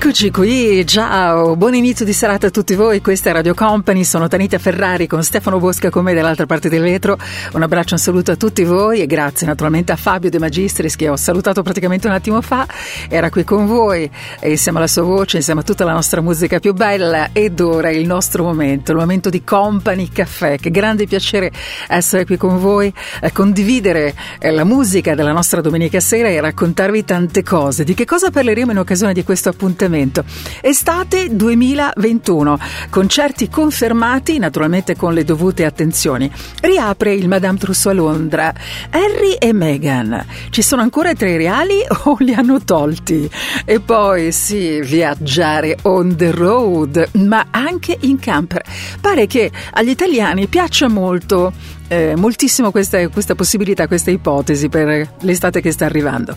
Eccoci qui, ciao, buon inizio di serata a tutti voi, questa è Radio Company, sono Tanita Ferrari con Stefano Bosca con me dall'altra parte del vetro, un abbraccio un saluto a tutti voi e grazie naturalmente a Fabio De Magistris che ho salutato praticamente un attimo fa, era qui con voi e insieme alla sua voce, insieme a tutta la nostra musica più bella ed ora è il nostro momento, il momento di Company Caffè, che grande piacere essere qui con voi, eh, condividere eh, la musica della nostra domenica sera e raccontarvi tante cose, di che cosa parleremo in occasione di questo appuntamento appuntamento. Estate 2021, concerti confermati, naturalmente con le dovute attenzioni. Riapre il Madame Trousseau a Londra. Harry e Meghan, ci sono ancora tre reali o li hanno tolti? E poi sì, viaggiare on the road, ma anche in camper. Pare che agli italiani piaccia molto eh, moltissimo questa, questa possibilità, questa ipotesi per l'estate che sta arrivando.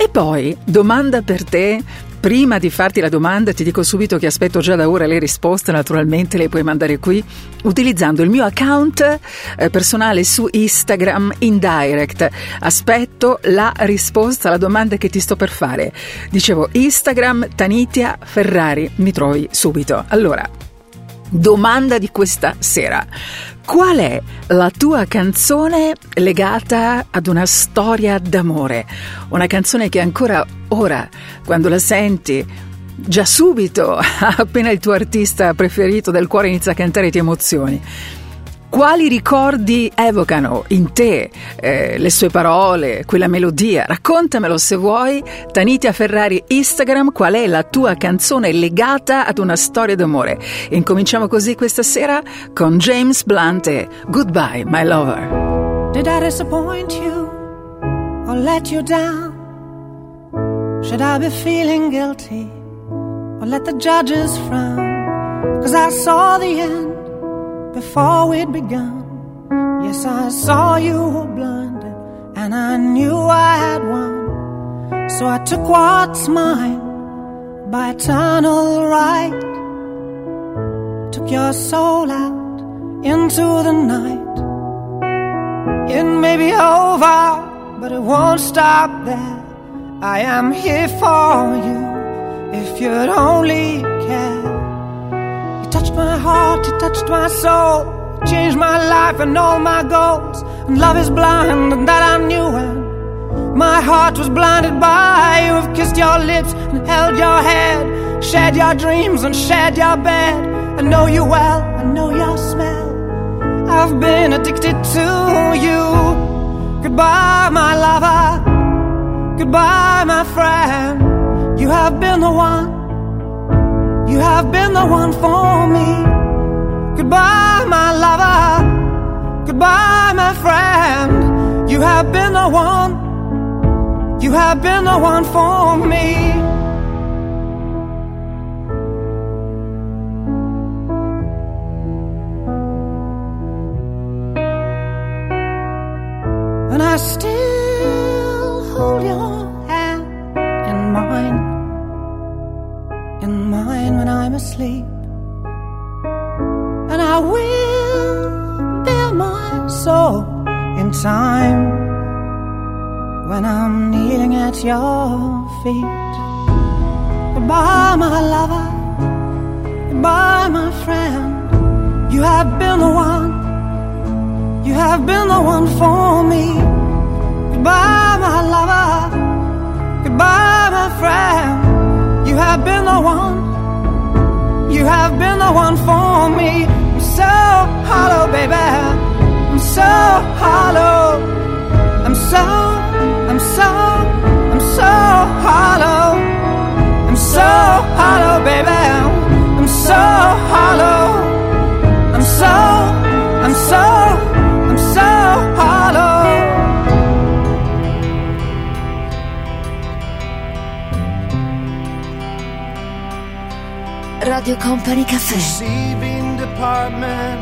E poi, domanda per te, Prima di farti la domanda ti dico subito che aspetto già da ora le risposte, naturalmente le puoi mandare qui utilizzando il mio account eh, personale su Instagram in direct. Aspetto la risposta alla domanda che ti sto per fare. Dicevo Instagram Tanitia Ferrari, mi trovi subito. Allora, domanda di questa sera. Qual è la tua canzone legata ad una storia d'amore? Una canzone che ancora ora, quando la senti, già subito, appena il tuo artista preferito del cuore inizia a cantare ti emozioni. Quali ricordi evocano in te eh, le sue parole, quella melodia? Raccontamelo se vuoi. Tanitia Ferrari Instagram, qual è la tua canzone legata ad una storia d'amore? Incominciamo così questa sera con James Blunt e Goodbye, my lover. Did I disappoint you or let you down? Should I be feeling guilty or let the judges frown? Cause I saw the end before we'd begun. Yes, I saw you were blinded, and I knew I had won. So I took what's mine by eternal right. Took your soul out into the night. It may be over, but it won't stop there. I am here for you if you'd only care touched my heart, you touched my soul, changed my life and all my goals. And love is blind, and that I knew. And my heart was blinded by you. Have kissed your lips and held your head, shared your dreams and shared your bed. I know you well, I know your smell. I've been addicted to you. Goodbye, my lover. Goodbye, my friend. You have been the one you have been the one for me. Goodbye, my lover. Goodbye, my friend. You have been the one. You have been the one for me. And I still hold your asleep. And I will bear my soul in time when I'm kneeling at your feet. Goodbye, my lover. Goodbye, my friend. You have been the one. You have been the one for me. Goodbye, my lover. Goodbye, my friend. You have been the one. You have been the one for me. I'm so hollow, baby. I'm so hollow. I'm so, I'm so, I'm so hollow. I'm so hollow, baby. I'm so hollow. I'm so, Radio Company Caffè. Receiving department,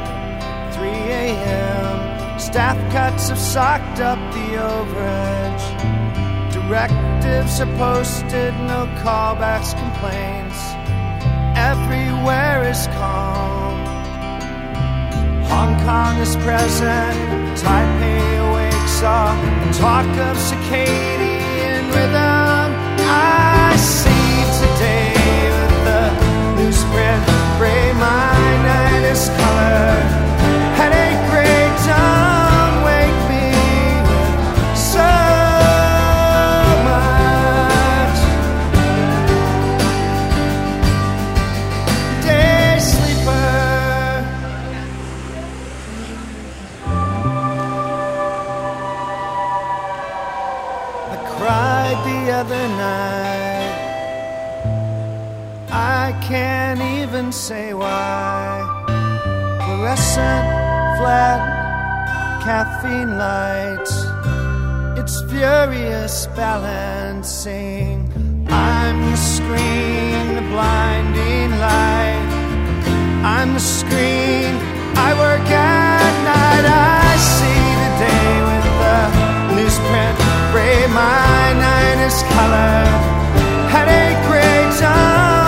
3 a.m. Staff cuts have socked up the overage. Directives are posted, no callbacks, complaints. Everywhere is calm. Hong Kong is present. Taipei awakes up. talk of circadian rhythm. I my night is color. Headache gray, don't wake me so much. Day sleeper. I cried the other night. Even say why. Fluorescent, flat, caffeine lights. It's furious balancing. I'm the screen, the blinding light. I'm the screen. I work at night. I see the day with the newsprint gray. My night is color. Headache gray. Don't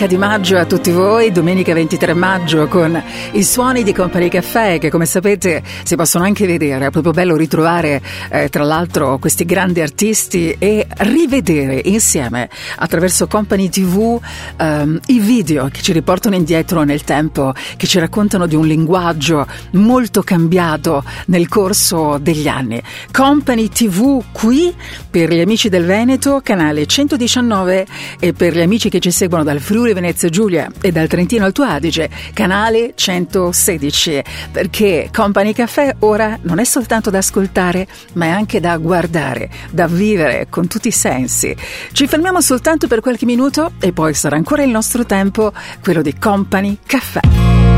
domenica di maggio a tutti voi, domenica 23 maggio con i suoni di Company Caffè che come sapete si possono anche vedere, è proprio bello ritrovare eh, tra l'altro questi grandi artisti e rivedere insieme attraverso Company TV ehm, i video che ci riportano indietro nel tempo, che ci raccontano di un linguaggio molto cambiato nel corso degli anni. Company TV qui per gli amici del Veneto, canale 119 e per gli amici che ci seguono dal Friuli Friuli Venezia Giulia e dal Trentino Alto Adige, canale 116, perché Company Caffè ora non è soltanto da ascoltare, ma è anche da guardare, da vivere con tutti i sensi. Ci fermiamo soltanto per qualche minuto e poi sarà ancora il nostro tempo, quello di Company Caffè.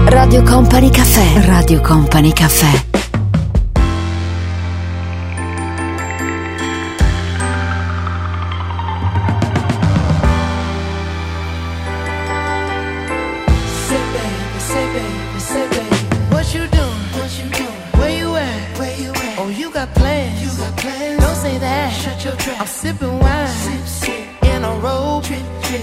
Radio Company Caffè. Radio Company Caffè.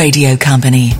Radio Company.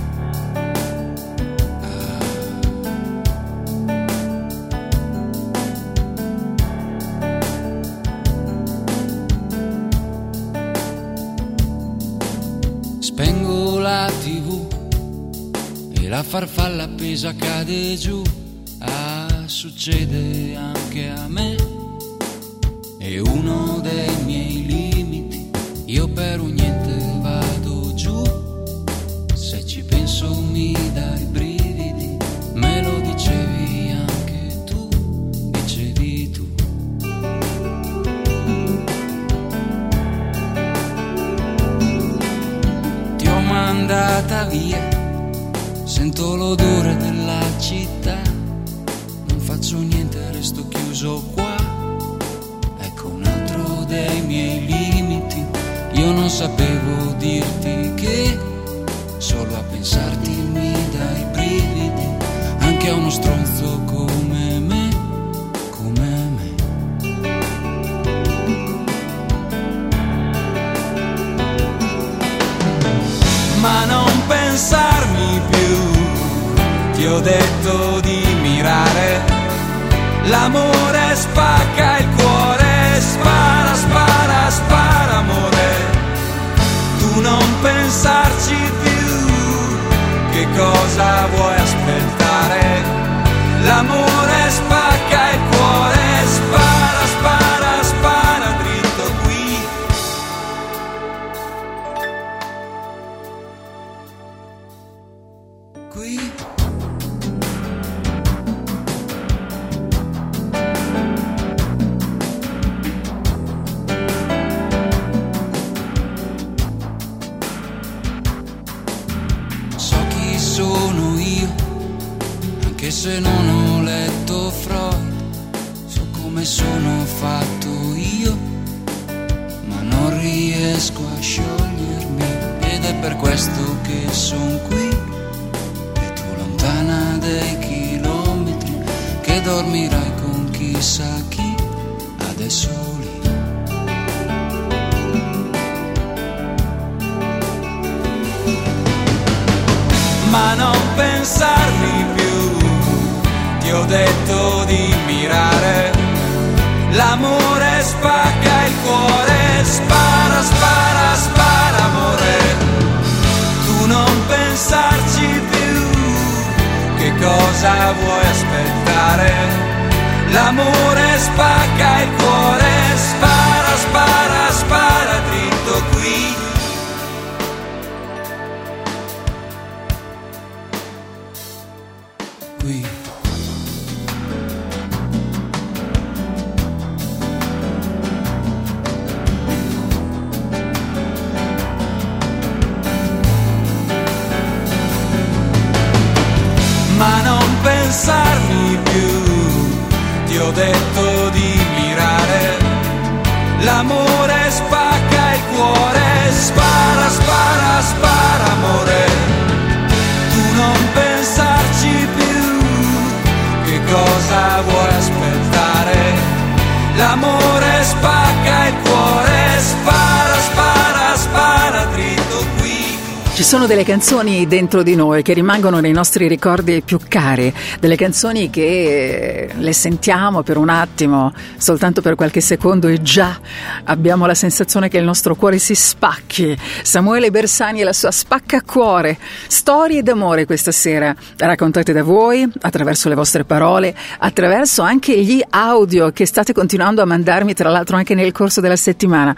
Canzoni dentro di noi che rimangono nei nostri ricordi più cari, delle canzoni che eh, le sentiamo per un attimo, soltanto per qualche secondo e già abbiamo la sensazione che il nostro cuore si spacchi. Samuele Bersani e la sua spaccacuore, storie d'amore questa sera, raccontate da voi attraverso le vostre parole, attraverso anche gli audio che state continuando a mandarmi, tra l'altro anche nel corso della settimana.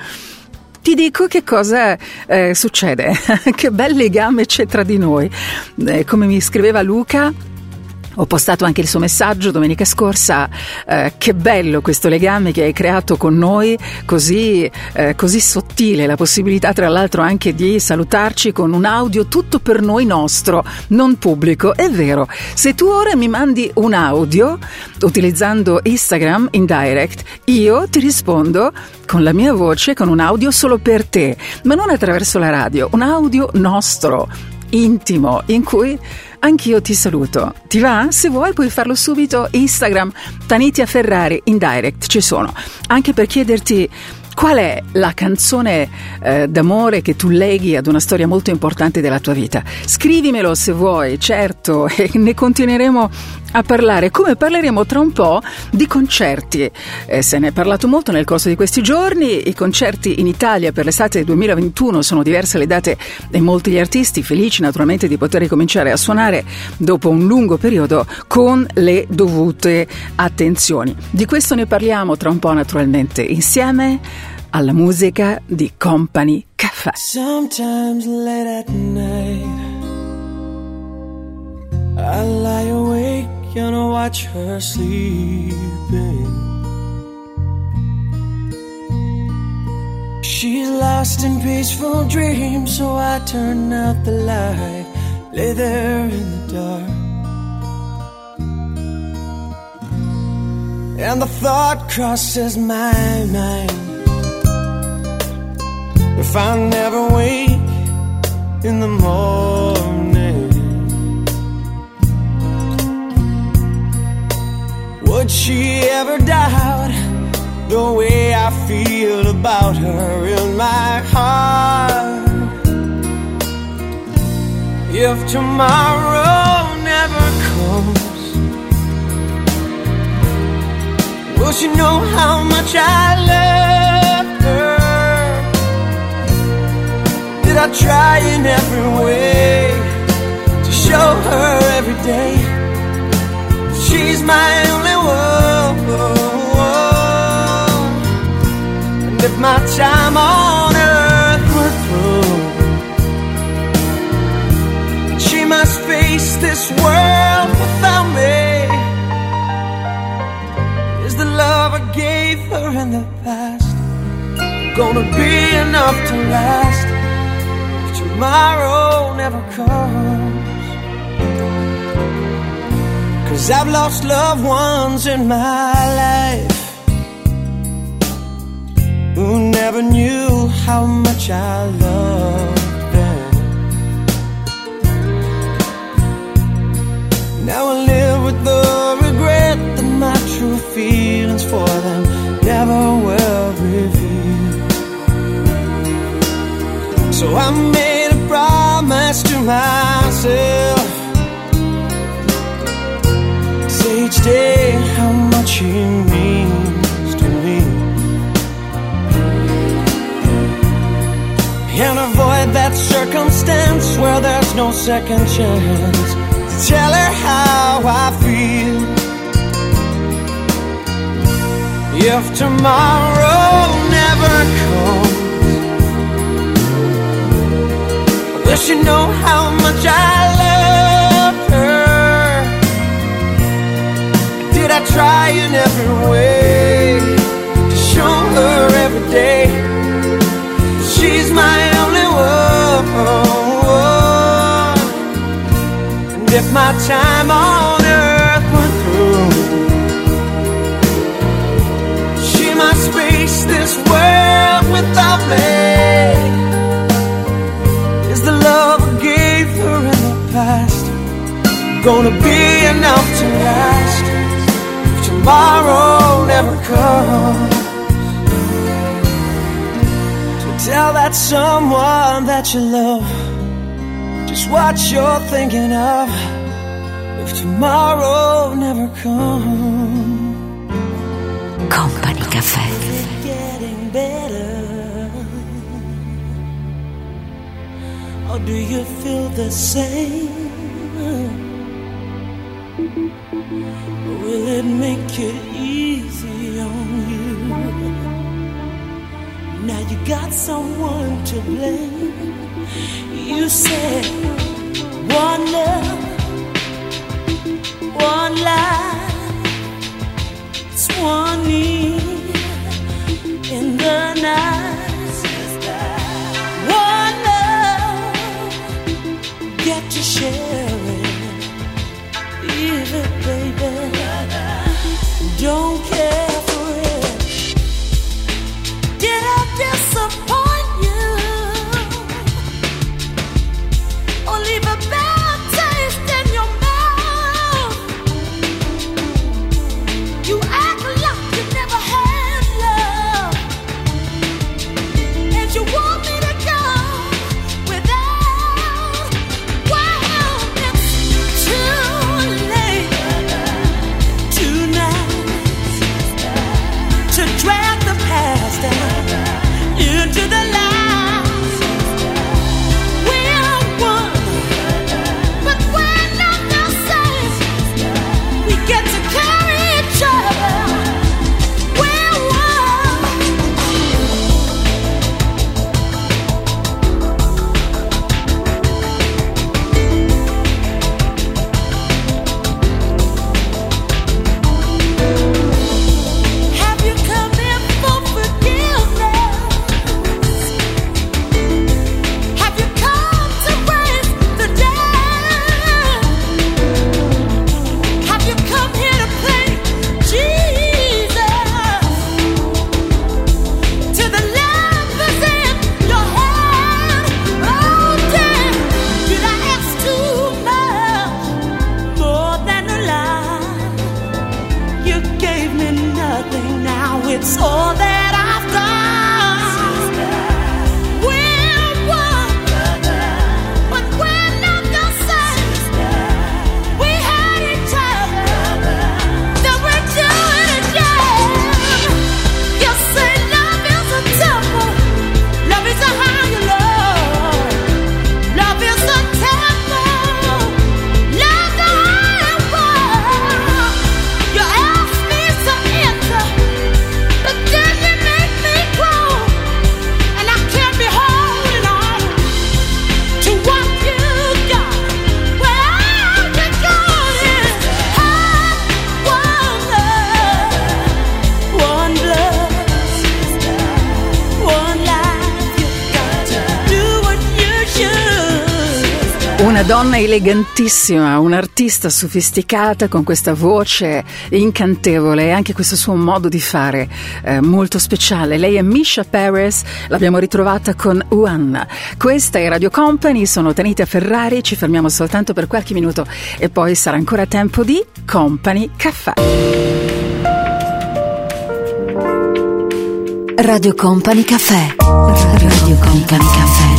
Ti dico che cosa eh, succede, che bel legame c'è tra di noi. Eh, come mi scriveva Luca, ho postato anche il suo messaggio domenica scorsa, eh, che bello questo legame che hai creato con noi, così, eh, così sottile, la possibilità tra l'altro anche di salutarci con un audio tutto per noi nostro, non pubblico. È vero, se tu ora mi mandi un audio utilizzando Instagram in direct, io ti rispondo con la mia voce, con un audio solo per te, ma non attraverso la radio, un audio nostro, intimo, in cui anch'io ti saluto. Ti va? Se vuoi puoi farlo subito Instagram Tanitia Ferrari in direct, ci sono. Anche per chiederti qual è la canzone eh, d'amore che tu leghi ad una storia molto importante della tua vita. Scrivimelo se vuoi, certo, e ne continueremo a parlare, come parleremo tra un po' di concerti. Eh, se ne è parlato molto nel corso di questi giorni, i concerti in Italia per l'estate 2021 sono diverse le date e molti gli artisti felici naturalmente di poter ricominciare a suonare dopo un lungo periodo con le dovute attenzioni. Di questo ne parliamo tra un po' naturalmente insieme alla musica di Company Caffè. Sometimes late at night, I lie and watch her sleeping. She's lost in peaceful dreams, so I turn out the light, lay there in the dark. And the thought crosses my mind. If I never wake in the morning, would she ever doubt the way I feel about her in my heart? If tomorrow never comes, Will she know how much I love her? Did I try in every way to show her every day she's my And if my time on earth were through, she must face this world without me. Is the love I gave her in the past gonna be enough to last if tomorrow never comes? Cause I've lost loved ones in my life who never knew how much I loved them. Now I live with the regret that my true feelings for them never were revealed. So I made a promise to myself. Each day how much he means to me. And avoid that circumstance where there's no second chance to tell her how I feel. If tomorrow never comes, I wish you know how much I love I try in every way to show her every day? She's my only one. And if my time on earth were through, she must face this world without me. Is the love I gave her in the past gonna be enough to last tomorrow never comes? Tell that someone that you love just what you're thinking of if tomorrow never comes. Company Cafe. getting better? Or do you feel the same? Will it make it easy on you? Now you got someone to blame. You said elegantissima, un'artista sofisticata con questa voce incantevole e anche questo suo modo di fare eh, molto speciale. Lei è Misha Perez, l'abbiamo ritrovata con Juan. Questa è Radio Company, sono Tanita Ferrari, ci fermiamo soltanto per qualche minuto e poi sarà ancora tempo di Company Caffè. Radio Company Caffè. Radio Company Caffè.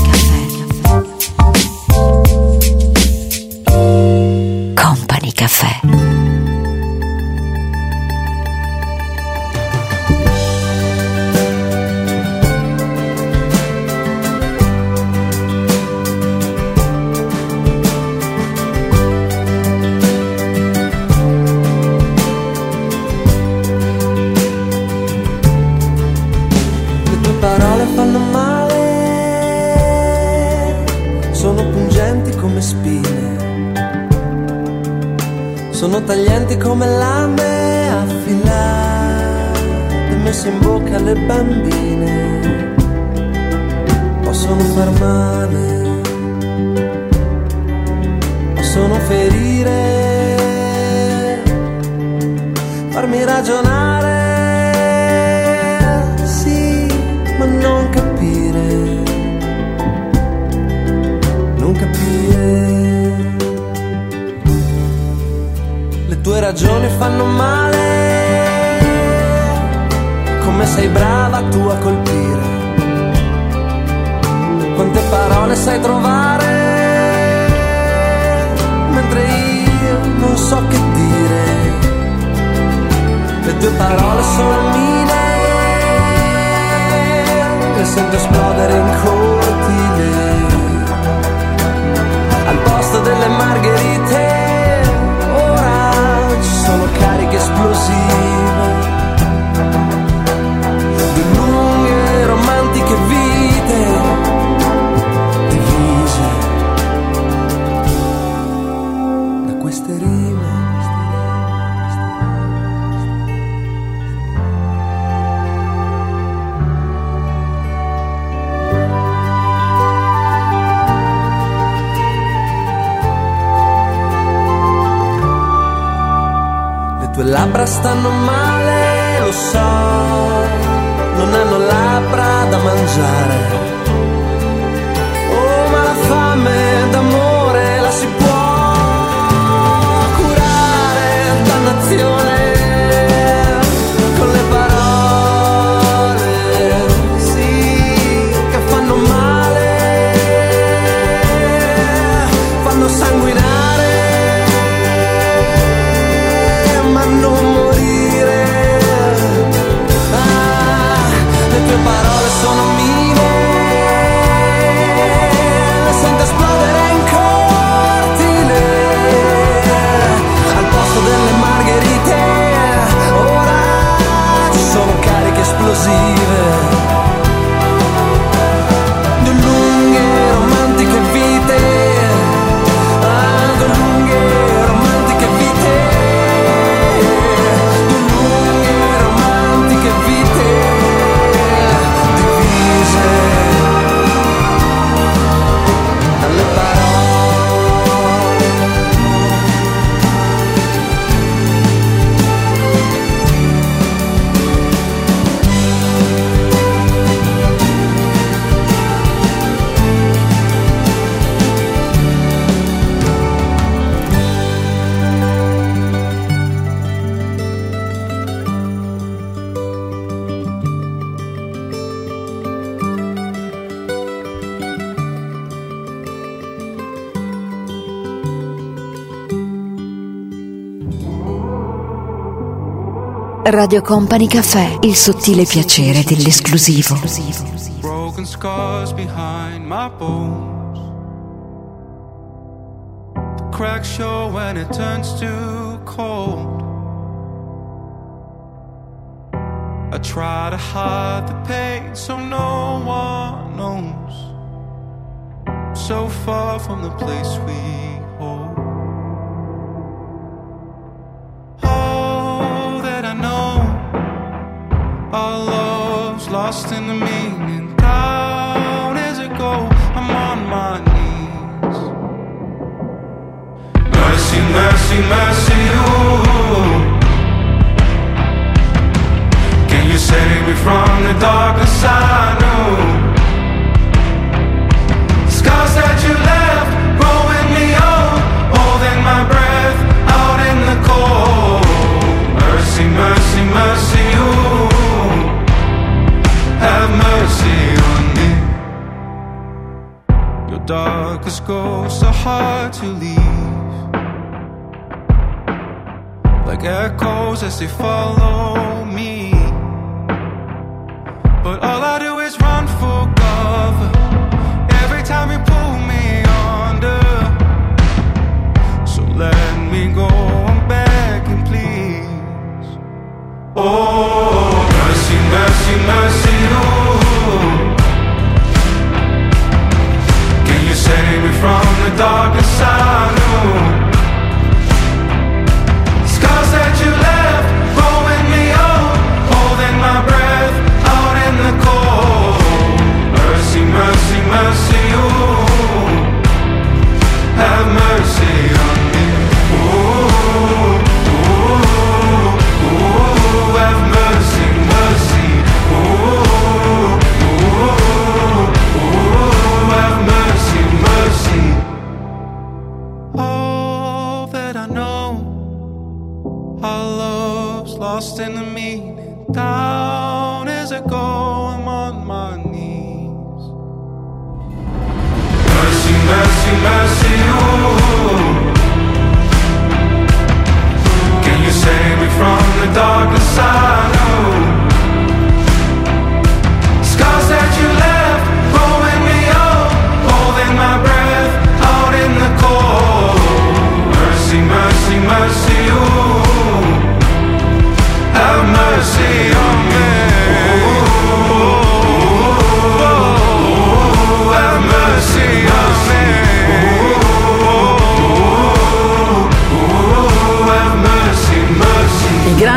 Sono taglienti come lame affilate messe in bocca alle bambine, possono far male, possono ferire, farmi ragionare, Tue ragioni fanno male, come sei brava tu a colpire. Quante parole sai trovare, mentre io non so che dire. Le tue parole sono mine, le sento esplodere in cortile. Al posto delle margherite, see. Labbra stanno male, lo so, non hanno labbra da mangiare. Radio Company Caffè, il sottile piacere dell'esclusivo. broken scars behind my bones. The cracks show when it turns too cold. I try to hide the pain so no one knows. So far from the place we lost in the meaning. Down as it go, I'm on my knees. Mercy, mercy, mercy, ooh. Can you save me from the darkness I darkest ghosts are hard to leave. Like echoes as they follow me. But all I do is run for cover. Every time you pull me under. So let me go, I'm begging, please. Oh, mercy, mercy, mercy, ooh. Save me from the darkness I know? Scars that you left, growing me old, holding my breath out in the cold. Mercy, mercy, mercy, darkness I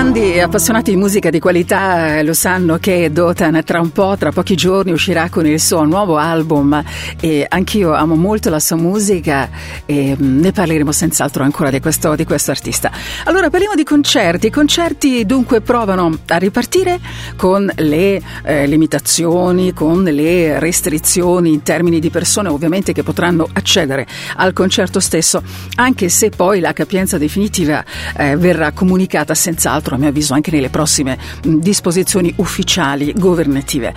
Gandhi Appassionati di musica di qualità eh, lo sanno che Dotan tra un po', tra pochi giorni, uscirà con il suo nuovo album e anch'io amo molto la sua musica e mm, ne parleremo senz'altro ancora di questo, di questo artista. Allora parliamo di concerti. I concerti dunque provano a ripartire con le eh, limitazioni, con le restrizioni in termini di persone ovviamente che potranno accedere al concerto stesso, anche se poi la capienza definitiva eh, verrà comunicata senz'altro, a mio avviso, anche nelle prossime disposizioni ufficiali governative.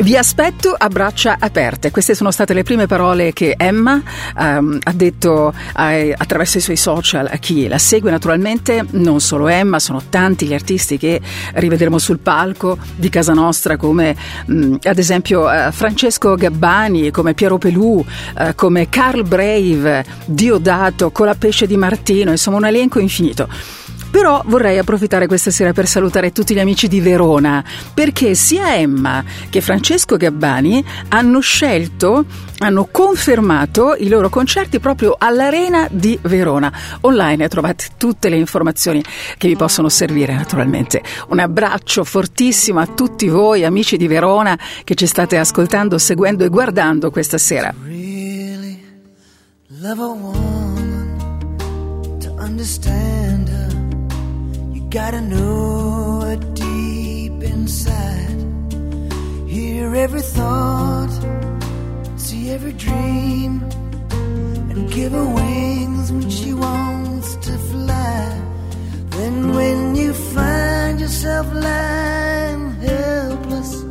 Vi aspetto a braccia aperte. Queste sono state le prime parole che Emma ehm, ha detto ai- attraverso i suoi social a chi la segue. Naturalmente non solo Emma, sono tanti gli artisti che rivedremo sul palco di casa nostra, come mh, ad esempio eh, Francesco Gabbani, come Piero Pelù, eh, come Carl Brave, Diodato, Colapesce di Martino, insomma un elenco infinito. Però vorrei approfittare questa sera per salutare tutti gli amici di Verona, perché sia Emma che Francesco Gabbani hanno scelto, hanno confermato i loro concerti proprio all'Arena di Verona. Online trovate tutte le informazioni che vi possono servire naturalmente. Un abbraccio fortissimo a tutti voi amici di Verona che ci state ascoltando, seguendo e guardando questa sera. really love a woman to understand gotta know her deep inside. Hear every thought see every dream and give her wings when she wants to fly. Then when you find yourself lying helpless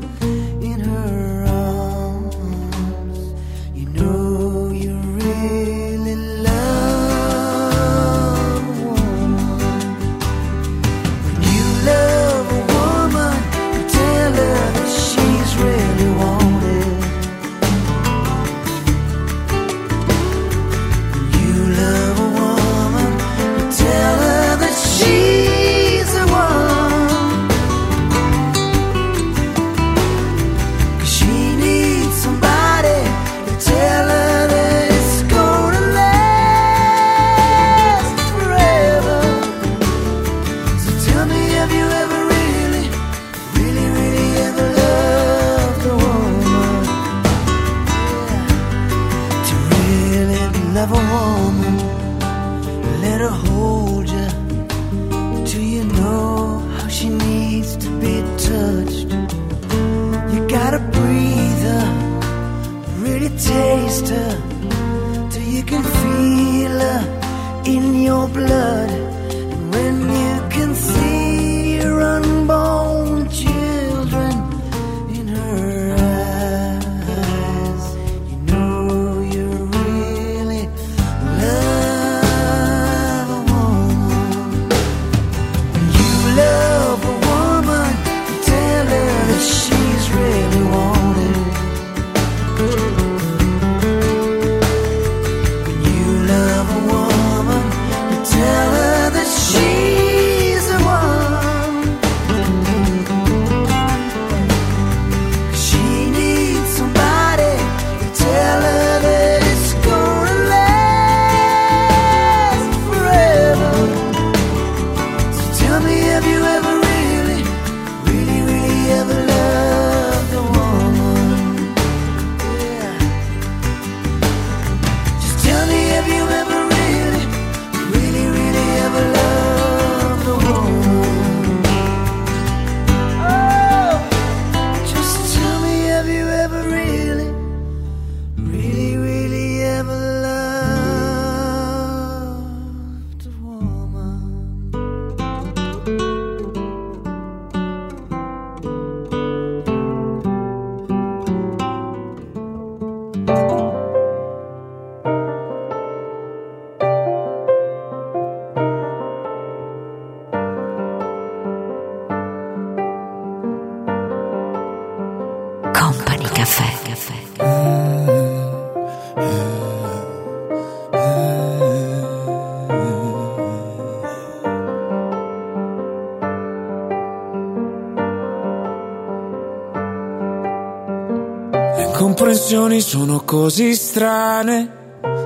incomprensioni sono così strane,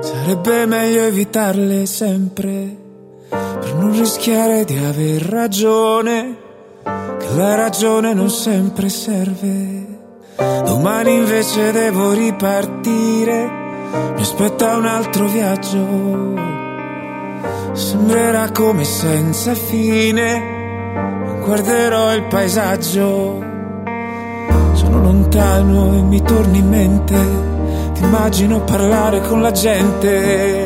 sarebbe meglio evitarle sempre, per non rischiare di aver ragione, che la ragione non sempre serve. Domani invece devo ripartire, mi aspetta un altro viaggio, sembrerà come senza fine, guarderò il paesaggio. Lontano e mi torni in mente, ti immagino parlare con la gente.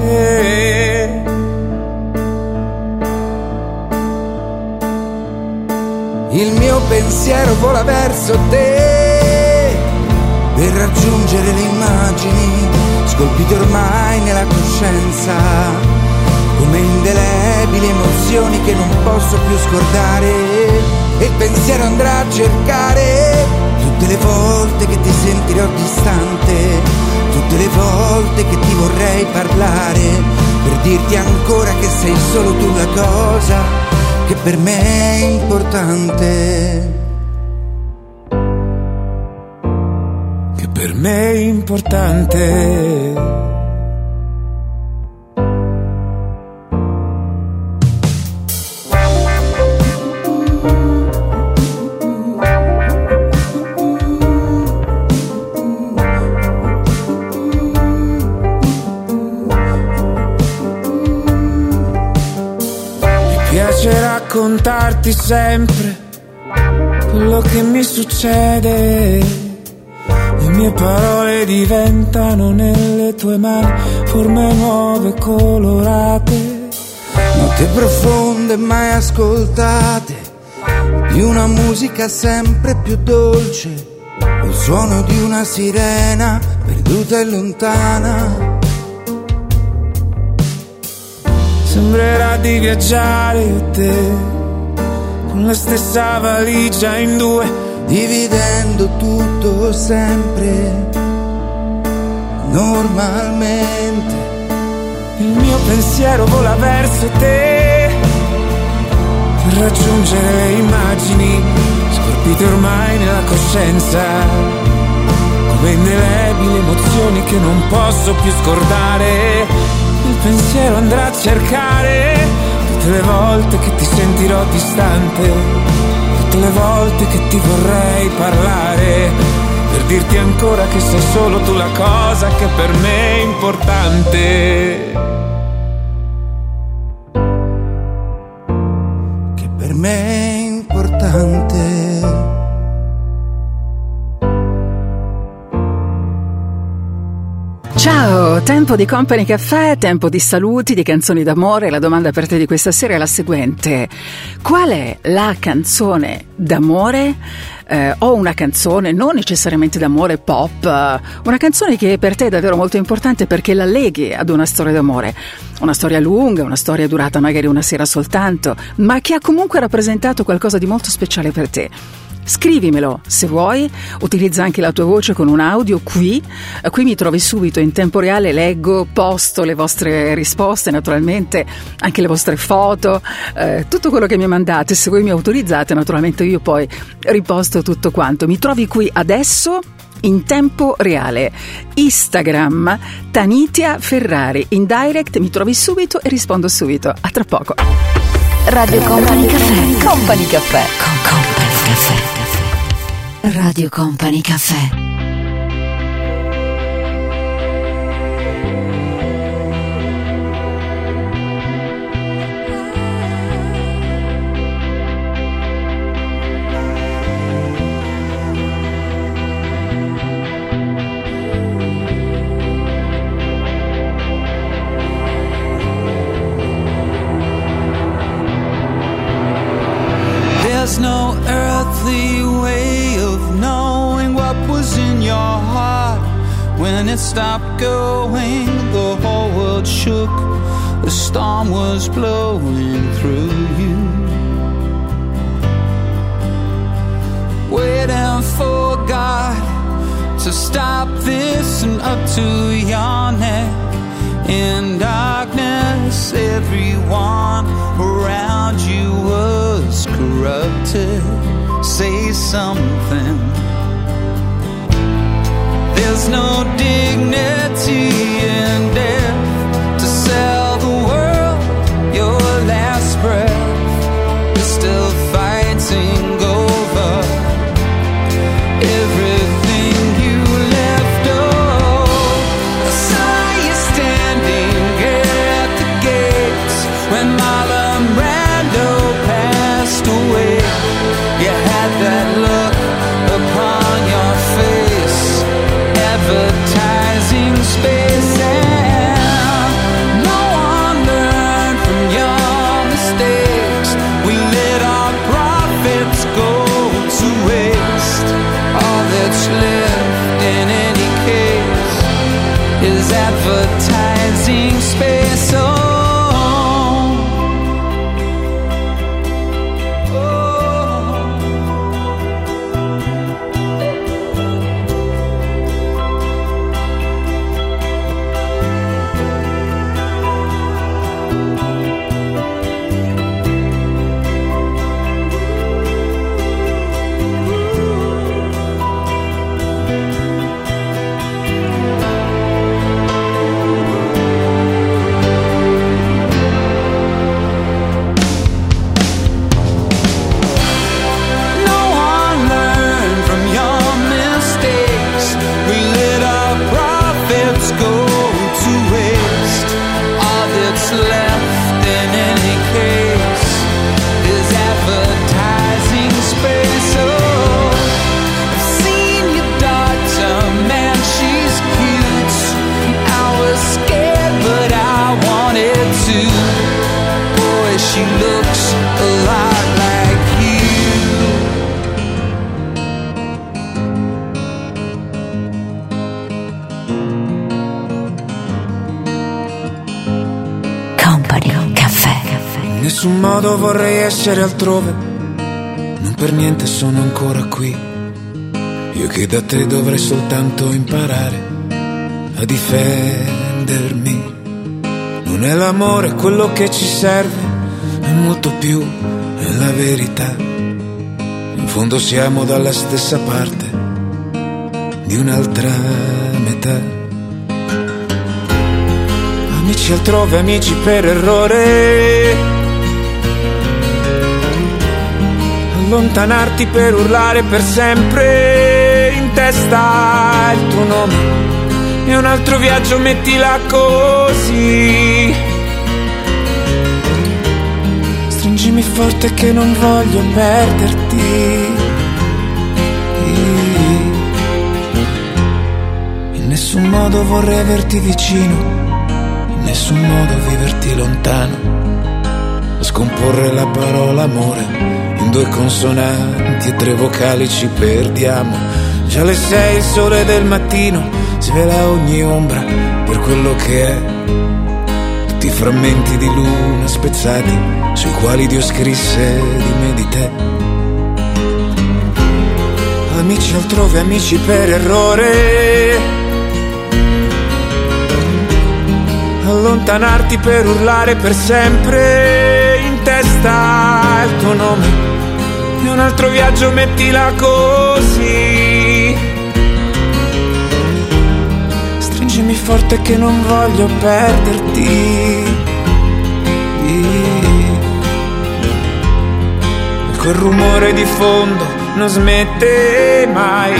Eh. Il mio pensiero vola verso te per raggiungere le immagini scolpite ormai nella coscienza come indelebili emozioni che non posso più scordare e il pensiero andrà a cercare tutte le volte che ti sentirò distante, tutte le volte che ti vorrei parlare per dirti ancora che sei solo tu la cosa che per me è importante. che per me è importante. Raccontarti sempre quello che mi succede. Le mie parole diventano nelle tue mani forme nuove colorate. Note profonde mai ascoltate di una musica sempre più dolce, il suono di una sirena perduta e lontana. Sembrerà di viaggiare io te con la stessa valigia in due, dividendo tutto sempre normalmente. Il mio pensiero vola verso te per raggiungere immagini scolpite ormai nella coscienza come indelebili emozioni che non posso più scordare. Il pensiero andrà a cercare tutte le volte che ti sentirò distante, tutte le volte che ti vorrei parlare per dirti ancora che sei solo tu la cosa che per me è importante. Tempo di Company Caffè, tempo di saluti, di canzoni d'amore. La domanda per te di questa sera è la seguente. Qual è la canzone d'amore eh, o una canzone non necessariamente d'amore pop, eh, una canzone che per te è davvero molto importante perché la leghi ad una storia d'amore, una storia lunga, una storia durata magari una sera soltanto, ma che ha comunque rappresentato qualcosa di molto speciale per te. Scrivimelo se vuoi, utilizza anche la tua voce con un audio qui, eh, qui mi trovi subito in tempo reale, leggo, posto le vostre risposte naturalmente, anche le vostre foto, eh, tutto quello che mi mandate, se voi mi autorizzate naturalmente io poi riposto tutto quanto. Mi trovi qui adesso in tempo reale. Instagram Tanitia Ferrari. In direct mi trovi subito e rispondo subito. A tra poco. Radio Company Caffè. Company Caffè. Company Caffè. Radio Company Caffè. When it stopped going. The whole world shook, the storm was blowing through you. Waiting for God to stop this and up to your neck in darkness. Everyone around you was corrupted. Say something. There's no dignity in death vorrei essere altrove, non per niente sono ancora qui. Io che da te dovrei soltanto imparare a difendermi. Non è l'amore quello che ci serve, è molto più, è la verità. In fondo siamo dalla stessa parte di un'altra metà. Amici altrove, amici per errore. Allontanarti per urlare per sempre in testa il tuo nome. E un altro viaggio mettila così. Stringimi forte che non voglio perderti. In nessun modo vorrei averti vicino, in nessun modo viverti lontano. Scomporre la parola amore in due consonanti e tre vocali ci perdiamo. Già le sei, il sole del mattino svela ogni ombra per quello che è. Tutti i frammenti di luna spezzati sui quali Dio scrisse di me di te. Amici altrove, amici per errore. Allontanarti per urlare per sempre in testa il tuo nome. Un altro viaggio mettila così. Stringimi forte che non voglio perderti. E quel rumore di fondo non smette mai.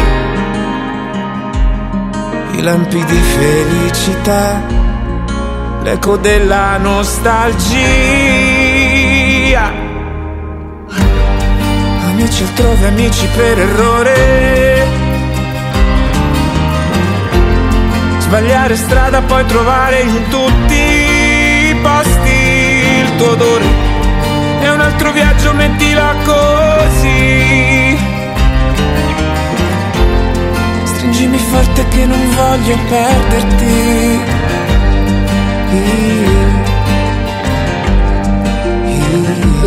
I lampi di felicità, l'eco della nostalgia. Amici altrove, amici per errore. Sbagliare strada, poi trovare in tutti i posti il tuo odore. E un altro viaggio mettila così. Stringimi forte che non voglio perderti.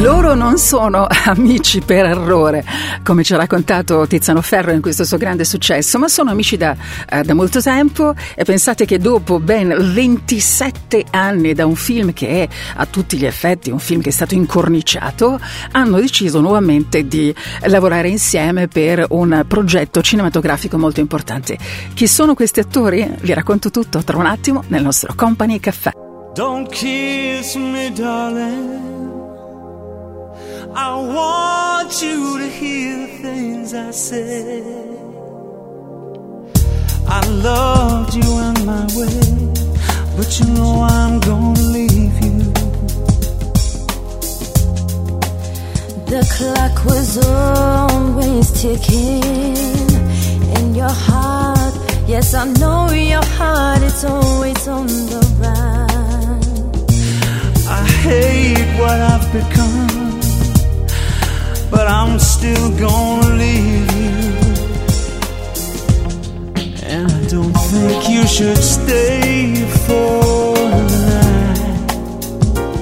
Loro non sono amici per errore, come ci ha raccontato Tiziano Ferro in questo suo grande successo, ma sono amici da, eh, da molto tempo e pensate che dopo ben 27 anni da un film che è a tutti gli effetti un film che è stato incorniciato, hanno deciso nuovamente di lavorare insieme per un progetto cinematografico molto importante. Chi sono questi attori? Vi racconto tutto tra un attimo nel nostro Company Caffè. Don't kiss me, darling. I want you to hear the things I said. I loved you in my way, but you know I'm gonna leave you. The clock was always ticking in your heart. Yes, I know your heart is always on the run. I hate what I've become, but I'm still gonna leave you. And I don't think you should stay for the night.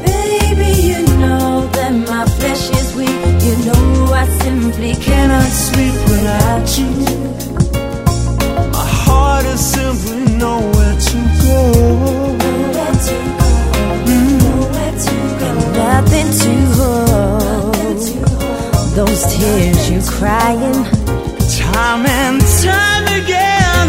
Baby, you know that my flesh is weak. You know I simply cannot sleep without you. My heart is simply nowhere to go. Nowhere to go, nowhere to go, nothing to. Those tears you crying, Time and time again,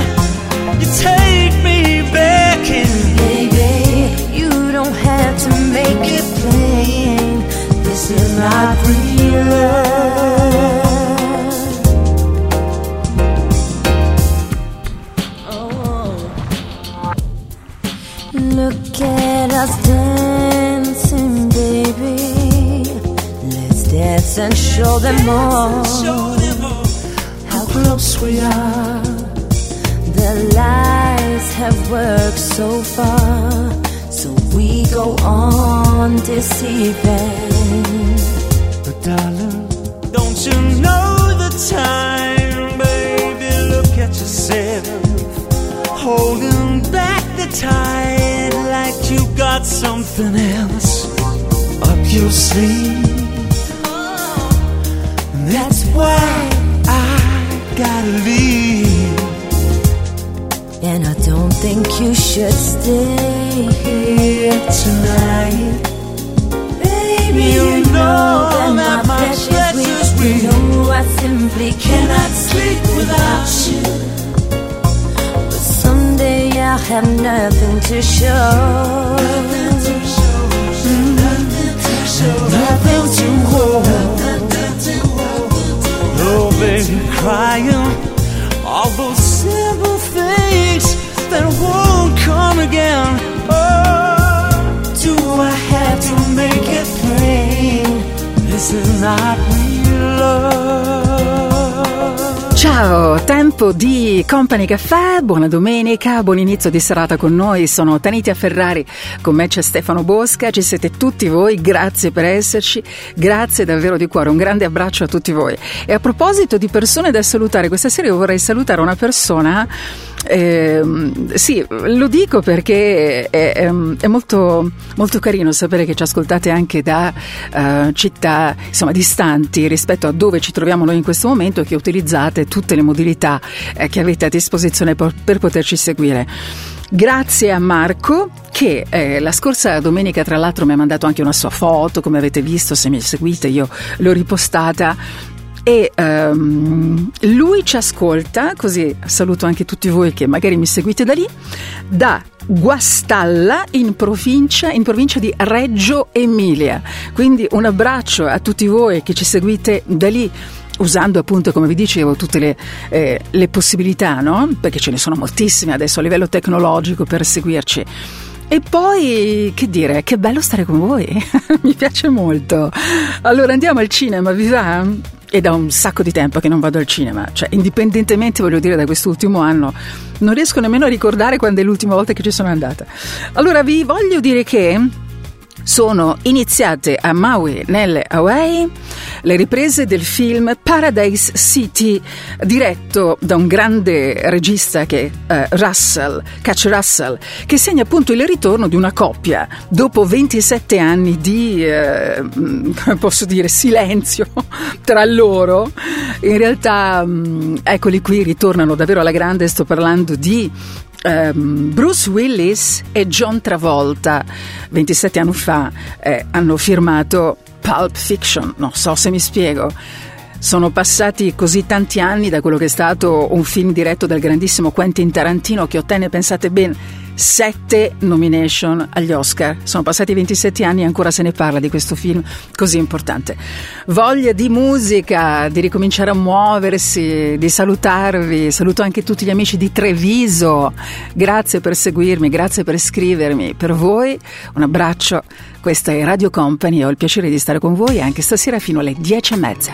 you take me back in. baby. You don't have to make it plain. This is not real love. Oh. oh. Look at us dancing, Let's dance and show them all how close we are. The lies have worked so far, so we go on deceiving. But darling, don't you know the time, baby? Look at yourself, holding back the tide like you got something else up your sleeve. Why I gotta leave. And I don't think you should stay here tonight. Baby, You know that my flesh is weak. weak. You know I simply cannot sleep without you. But someday I'll have nothing to show. Nothing to show. Mm-hmm. Nothing to show. Nothing to hold. Oh, baby, crying all those simple things that won't come again. Oh, do I have to make it plain? This is not real love. Ciao tempo di Company Caffè, buona domenica, buon inizio di serata con noi, sono Tanitia Ferrari, con me c'è Stefano Bosca, ci siete tutti voi, grazie per esserci, grazie davvero di cuore, un grande abbraccio a tutti voi. E a proposito di persone da salutare, questa sera io vorrei salutare una persona eh, sì, lo dico perché è, è, è molto, molto, carino sapere che ci ascoltate anche da uh, città insomma, distanti rispetto a dove ci troviamo noi in questo momento e che utilizzate tutte le modalità eh, che avete a disposizione per, per poterci seguire. Grazie a Marco che eh, la scorsa domenica tra l'altro mi ha mandato anche una sua foto, come avete visto se mi seguite io l'ho ripostata e um, lui ci ascolta, così saluto anche tutti voi che magari mi seguite da lì, da Guastalla in provincia, in provincia di Reggio Emilia. Quindi un abbraccio a tutti voi che ci seguite da lì usando appunto, come vi dicevo, tutte le, eh, le possibilità, no? Perché ce ne sono moltissime adesso a livello tecnologico per seguirci. E poi, che dire, che bello stare con voi, mi piace molto. Allora andiamo al cinema, vi va? È da un sacco di tempo che non vado al cinema, cioè indipendentemente, voglio dire, da quest'ultimo anno, non riesco nemmeno a ricordare quando è l'ultima volta che ci sono andata. Allora vi voglio dire che sono iniziate a Maui, nelle Hawaii, le riprese del film Paradise City, diretto da un grande regista che è uh, Russell, Catch Russell, che segna appunto il ritorno di una coppia dopo 27 anni di, uh, come posso dire, silenzio tra loro. In realtà, um, eccoli qui, ritornano davvero alla grande, sto parlando di Um, Bruce Willis e John Travolta 27 anni fa eh, hanno firmato Pulp Fiction, non so se mi spiego. Sono passati così tanti anni da quello che è stato un film diretto dal grandissimo Quentin Tarantino che ottenne, pensate bene, sette nomination agli Oscar. Sono passati 27 anni e ancora se ne parla di questo film così importante. Voglia di musica, di ricominciare a muoversi, di salutarvi. Saluto anche tutti gli amici di Treviso. Grazie per seguirmi, grazie per scrivermi. Per voi un abbraccio. Questa è Radio Company. Ho il piacere di stare con voi anche stasera fino alle 10 e mezza.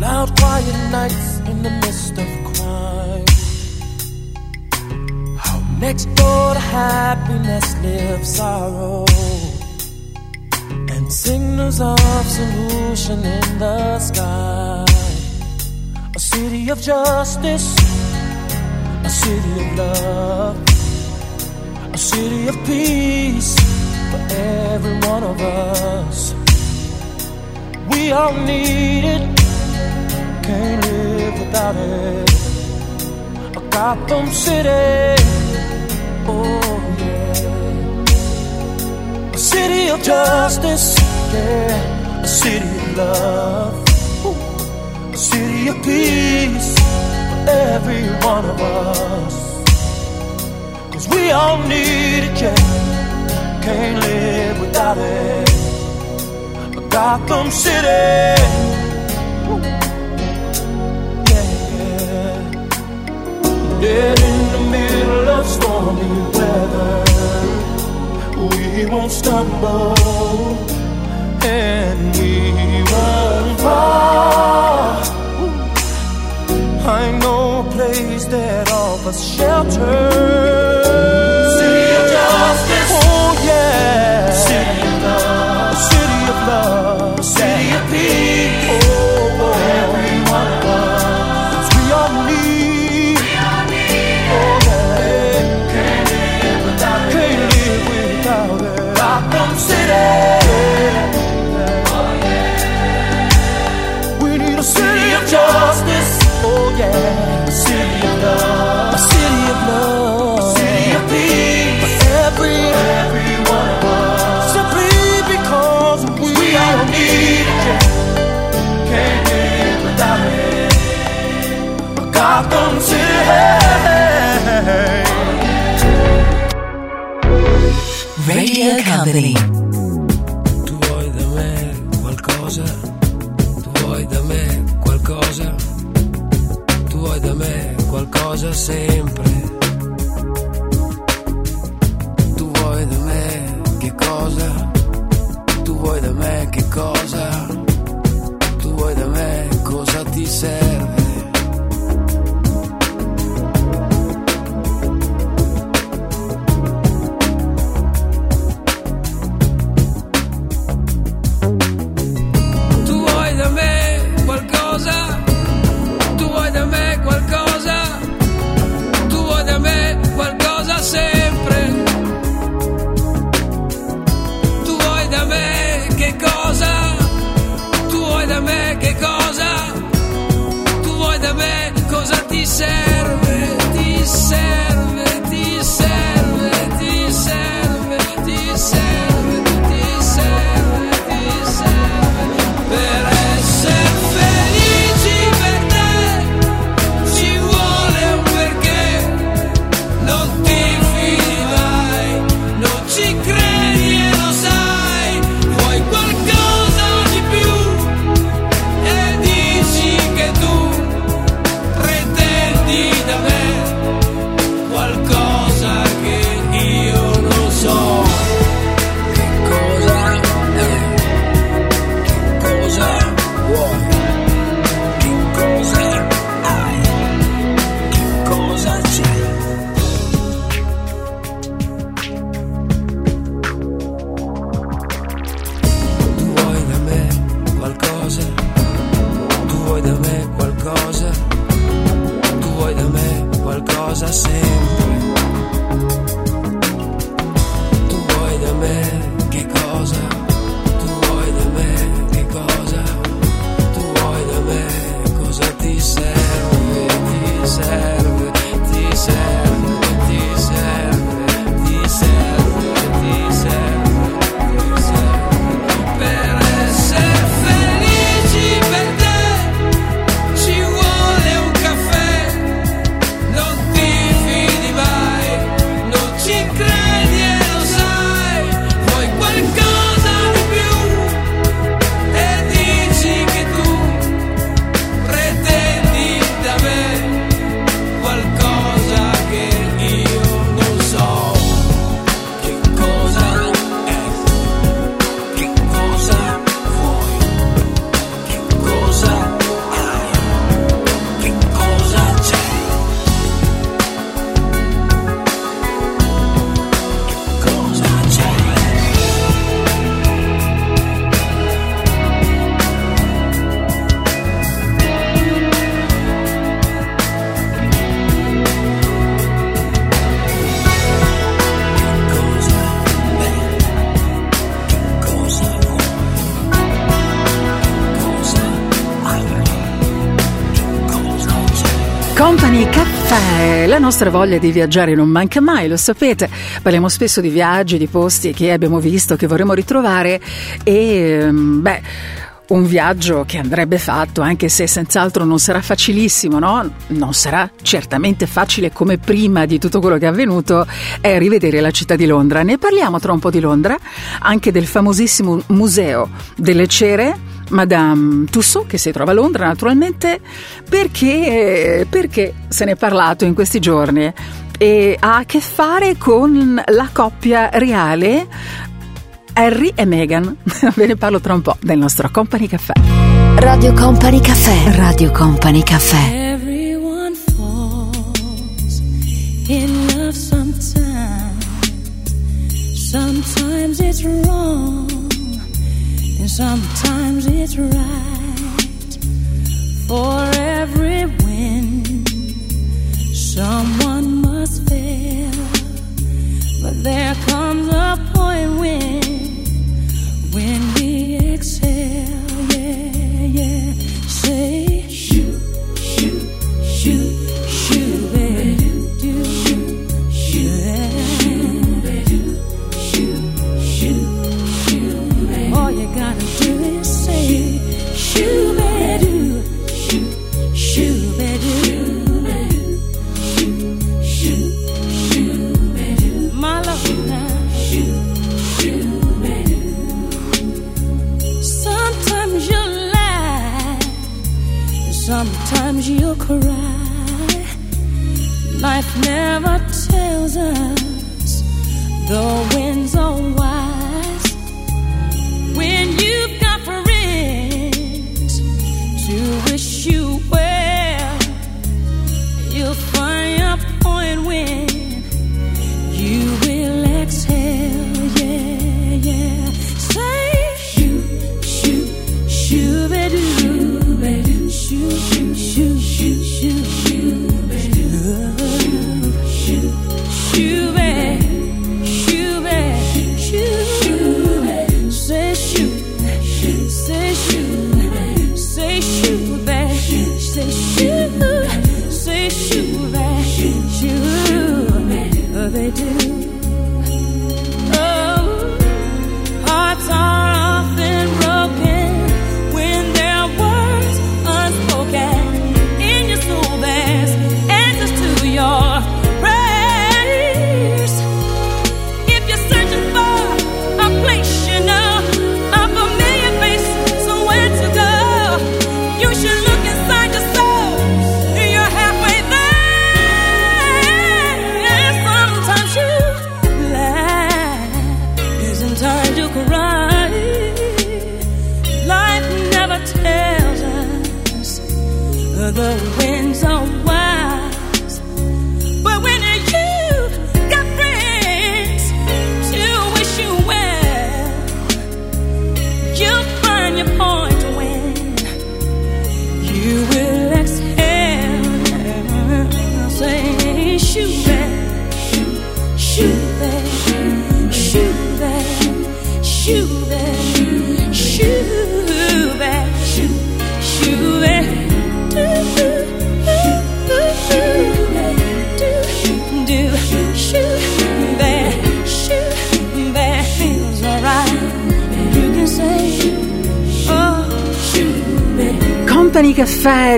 Loud, quiet nights in the midst of crime. How next door to happiness lives sorrow. And signals of solution in the sky. A city of justice, a city of love, a city of peace for every one of us. We all need it can't live without it. A Gotham City, oh yeah. A city of justice, yeah. A city of love, Ooh. a city of peace for every one of us. Cause we all need it, yeah. Can't live without it. A Gotham City. Dead in the middle of stormy weather, we won't stumble and we won't fall. I know a place that offers shelter. Company. Tu vuoi da me qualcosa? Tu vuoi da me qualcosa? Tu vuoi da me qualcosa sempre? Nostra voglia di viaggiare non manca mai, lo sapete, parliamo spesso di viaggi, di posti che abbiamo visto, che vorremmo ritrovare e mm, beh, un viaggio che andrebbe fatto anche se senz'altro non sarà facilissimo, no? Non sarà certamente facile come prima di tutto quello che è avvenuto, è rivedere la città di Londra. Ne parliamo tra un po' di Londra, anche del famosissimo museo delle cere Madame Tussaud, che si trova a Londra naturalmente, perché, perché se ne è parlato in questi giorni e ha a che fare con la coppia reale Harry e Meghan. Ve ne parlo tra un po' del nostro Company Caffè. Radio Company Caffè. Radio Company Caffè. Everyone falls in love sometimes. Sometimes it's wrong, and sometimes it's right. For every win, someone must fail. But there comes a never tells us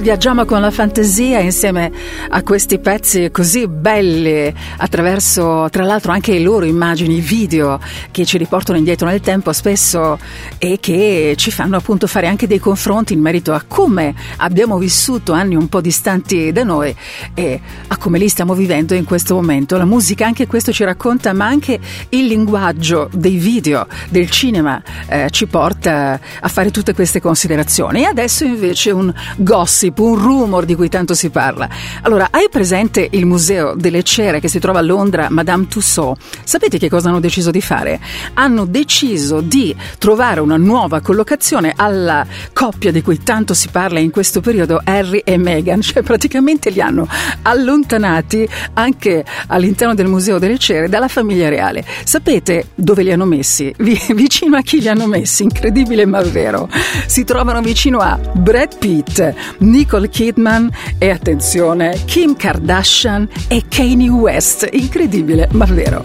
viaggiamo con la fantasia insieme a questi pezzi così belli attraverso tra l'altro anche le loro immagini, video che ci riportano indietro nel tempo spesso e che ci fanno appunto fare anche dei confronti in merito a come abbiamo vissuto anni un po' distanti da noi e a come li stiamo vivendo in questo momento. La musica anche questo ci racconta, ma anche il linguaggio dei video, del cinema eh, ci porta a fare tutte queste considerazioni. E adesso invece un un gossip, un rumor di cui tanto si parla. Allora, hai presente il Museo delle Cere che si trova a Londra, Madame Tussauds? Sapete che cosa hanno deciso di fare? Hanno deciso di trovare una nuova collocazione alla coppia di cui tanto si parla in questo periodo, Harry e Meghan, cioè praticamente li hanno allontanati anche all'interno del Museo delle Cere dalla famiglia reale. Sapete dove li hanno messi? vicino a chi li hanno messi? Incredibile ma vero. Si trovano vicino a Brad Pitt, Nicole Kidman e attenzione Kim Kardashian e Kanye West. Incredibile, ma vero.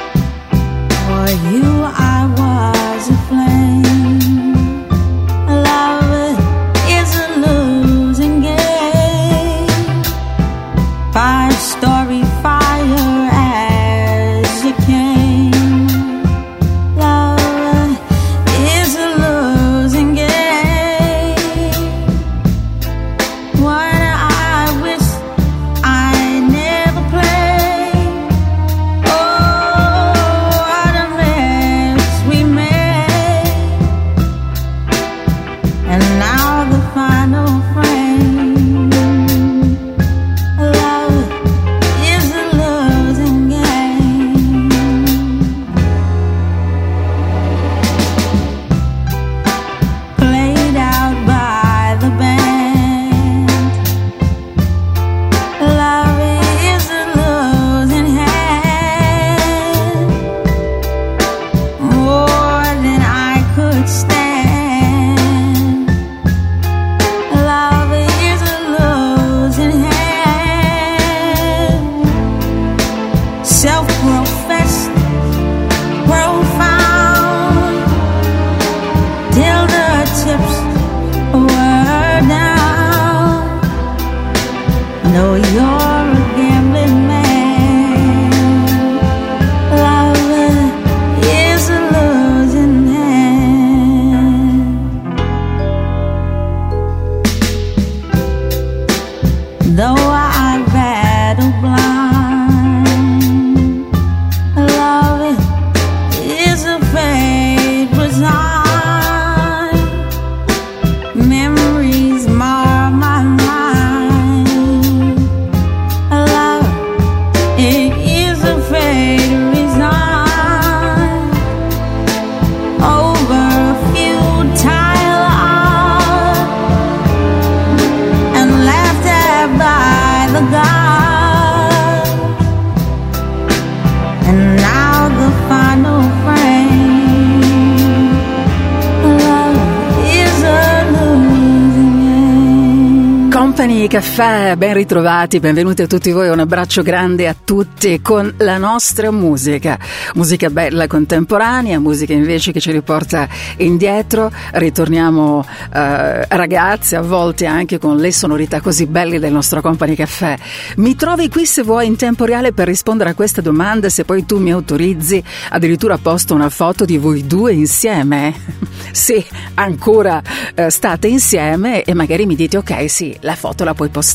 Caffè, ben ritrovati, benvenuti a tutti voi, un abbraccio grande a tutti con la nostra musica, musica bella contemporanea, musica invece che ci riporta indietro, ritorniamo eh, ragazzi a volte anche con le sonorità così belle del nostro Company Caffè. Mi trovi qui se vuoi in tempo reale per rispondere a questa domanda, se poi tu mi autorizzi, addirittura posto una foto di voi due insieme, se ancora eh, state insieme e magari mi dite ok sì, la foto la puoi postare.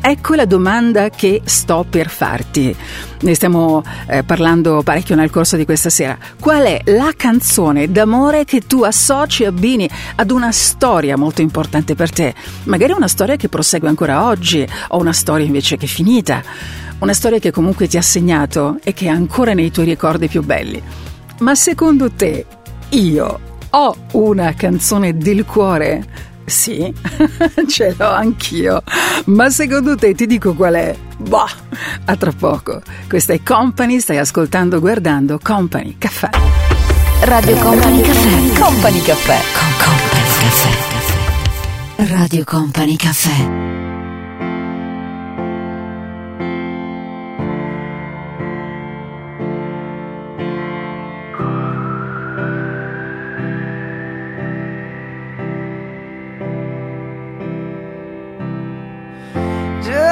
Ecco la domanda che sto per farti. Ne stiamo eh, parlando parecchio nel corso di questa sera. Qual è la canzone d'amore che tu associ e abbini ad una storia molto importante per te? Magari una storia che prosegue ancora oggi o una storia invece che è finita. Una storia che comunque ti ha segnato e che è ancora nei tuoi ricordi più belli. Ma secondo te io ho una canzone del cuore? Sì, ce l'ho anch'io. Ma secondo te ti dico qual è? Boh, a tra poco. Questa è Company, stai ascoltando, guardando Company Caffè. Radio Company Caffè. Company Caffè. Con Company Caffè. Radio Company Caffè.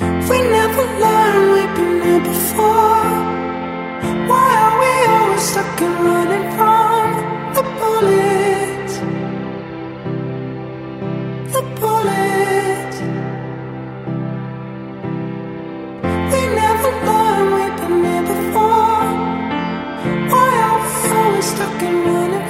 We never learned we've been here before. Why are we always stuck and running from the bullets? The bullets. We never learned we've been here before. Why are we always stuck running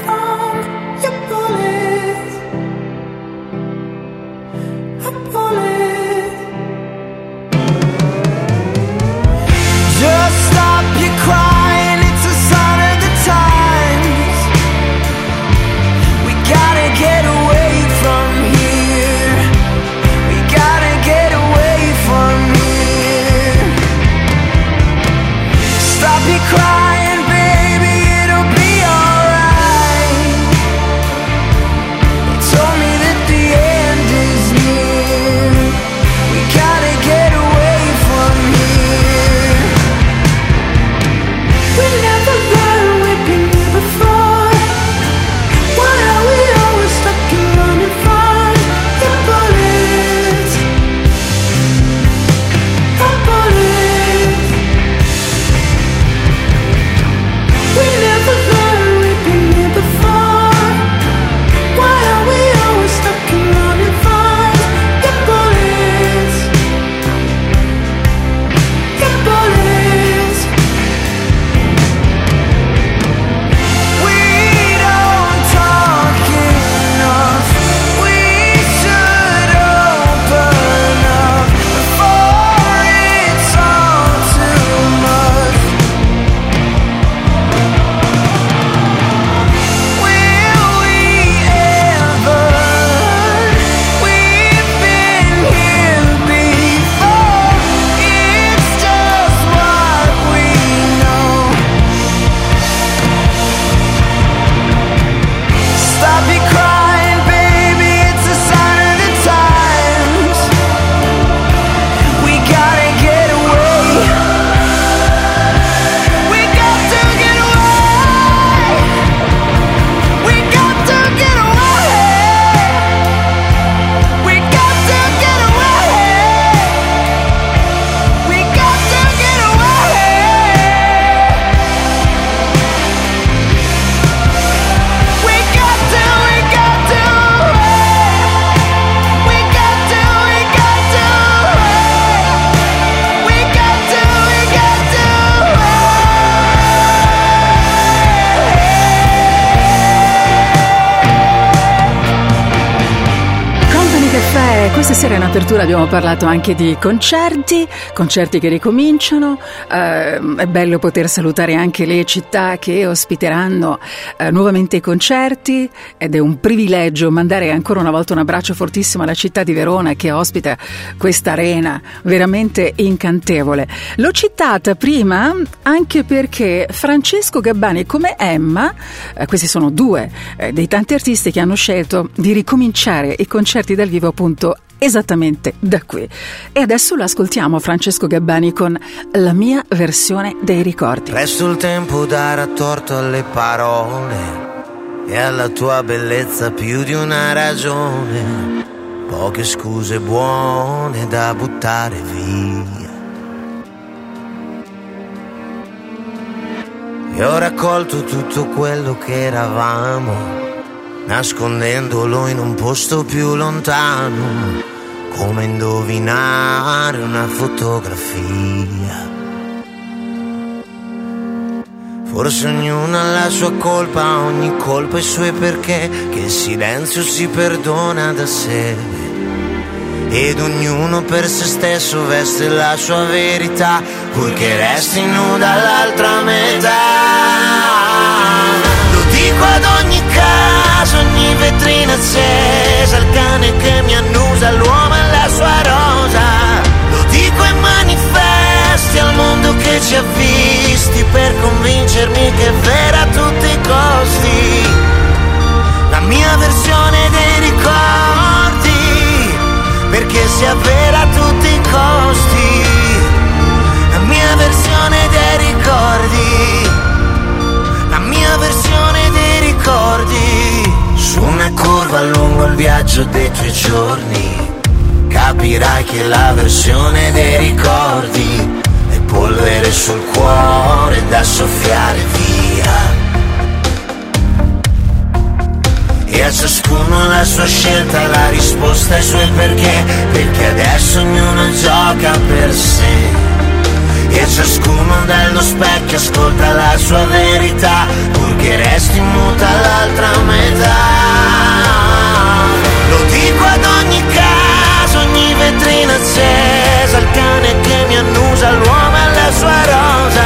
abbiamo parlato anche di concerti, concerti che ricominciano, eh, è bello poter salutare anche le città che ospiteranno eh, nuovamente i concerti ed è un privilegio mandare ancora una volta un abbraccio fortissimo alla città di Verona che ospita questa arena veramente incantevole. L'ho citata prima anche perché Francesco Gabbani come Emma, eh, questi sono due eh, dei tanti artisti che hanno scelto di ricominciare i concerti dal vivo appunto esattamente da qui. E adesso lo ascoltiamo Francesco Gabbani con la mia versione dei ricordi. Presto il tempo darà torto alle parole e alla tua bellezza più di una ragione. Poche scuse buone da buttare via. E ho raccolto tutto quello che eravamo, nascondendolo in un posto più lontano come indovinare una fotografia. Forse ognuno ha la sua colpa, ogni colpa i suoi perché, che il silenzio si perdona da sé. Ed ognuno per se stesso veste la sua verità, purché resti nuda l'altra metà. Lo dico ad ogni caso, ogni vetrina accesa, il cane che mi annusa, l'uomo e la sua rosa. Lo dico ai manifesti, al mondo che ci ha visti, per convincermi che è vera a tutti i costi. La mia versione dei ricordi, perché sia vera a tutti i costi. La mia versione dei ricordi, la mia versione dei ricordi. Su una curva lungo il viaggio dei tuoi giorni, capirai che la versione dei ricordi è polvere sul cuore da soffiare via. E a ciascuno la sua scelta, la risposta ai suoi perché, perché adesso ognuno gioca per sé. E ciascuno dallo specchio ascolta la sua verità, purché resti muta l'altra metà. Lo dico ad ogni caso, ogni vetrina accesa, il cane che mi annusa, l'uomo e la sua rosa.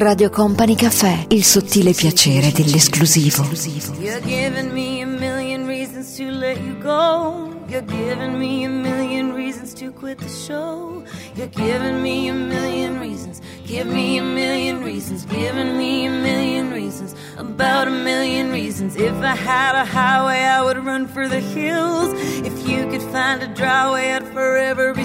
Radio Company Caffè, il sottile piacere dell'esclusivo. You're giving me a million reasons to let you go. You're giving me a million reasons to quit the show. You're giving me a million reasons. Give me a million reasons. Giving me a million reasons. About a million reasons. If I had a highway, I would run for the hills. If you could find a dry way, I'd forever be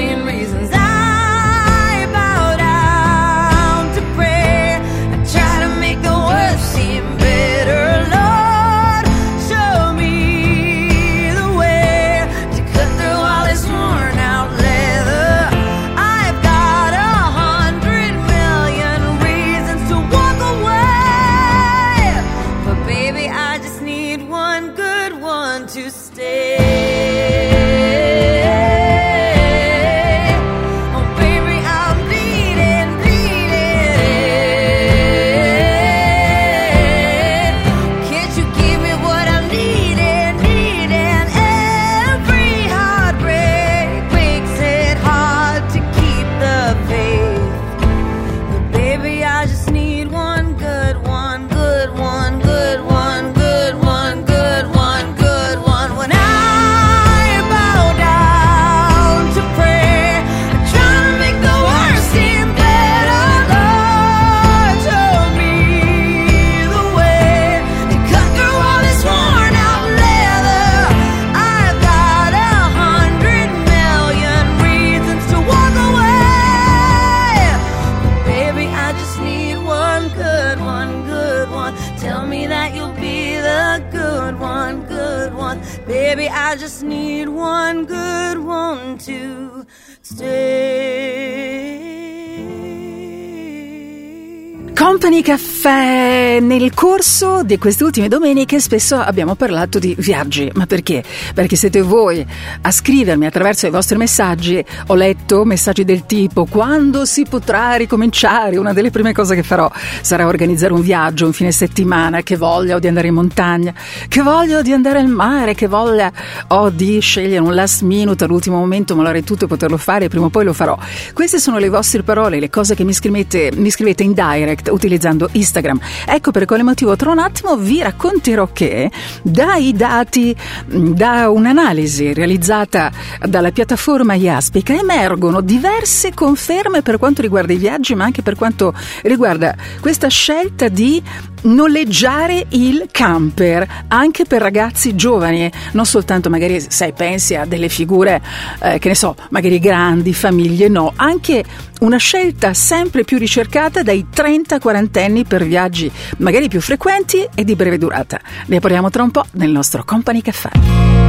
corso di queste ultime domeniche spesso abbiamo parlato di viaggi, ma perché? Perché siete voi a scrivermi attraverso i vostri messaggi, ho letto messaggi del tipo quando si potrà ricominciare, una delle prime cose che farò sarà organizzare un viaggio, un fine settimana, che voglia ho di andare in montagna, che voglia ho di andare al mare, che voglia ho di scegliere un last minute all'ultimo momento, mollare tutto e poterlo fare, prima o poi lo farò. Queste sono le vostre parole, le cose che mi scrivete, mi scrivete in direct utilizzando Instagram. Ecco per quale motivo tra un attimo vi racconterò che dai dati, da un'analisi realizzata dalla piattaforma Iaspica emergono diverse conferme per quanto riguarda i viaggi ma anche per quanto riguarda questa scelta di noleggiare il camper anche per ragazzi giovani, non soltanto magari sai pensi a delle figure eh, che ne so, magari grandi, famiglie, no, anche una scelta sempre più ricercata dai 30-40 anni per viaggi magari più frequenti e di breve durata. Ne parliamo tra un po' nel nostro Company Caffè.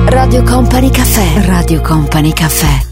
Radio Company Caffè. Radio Company Caffè.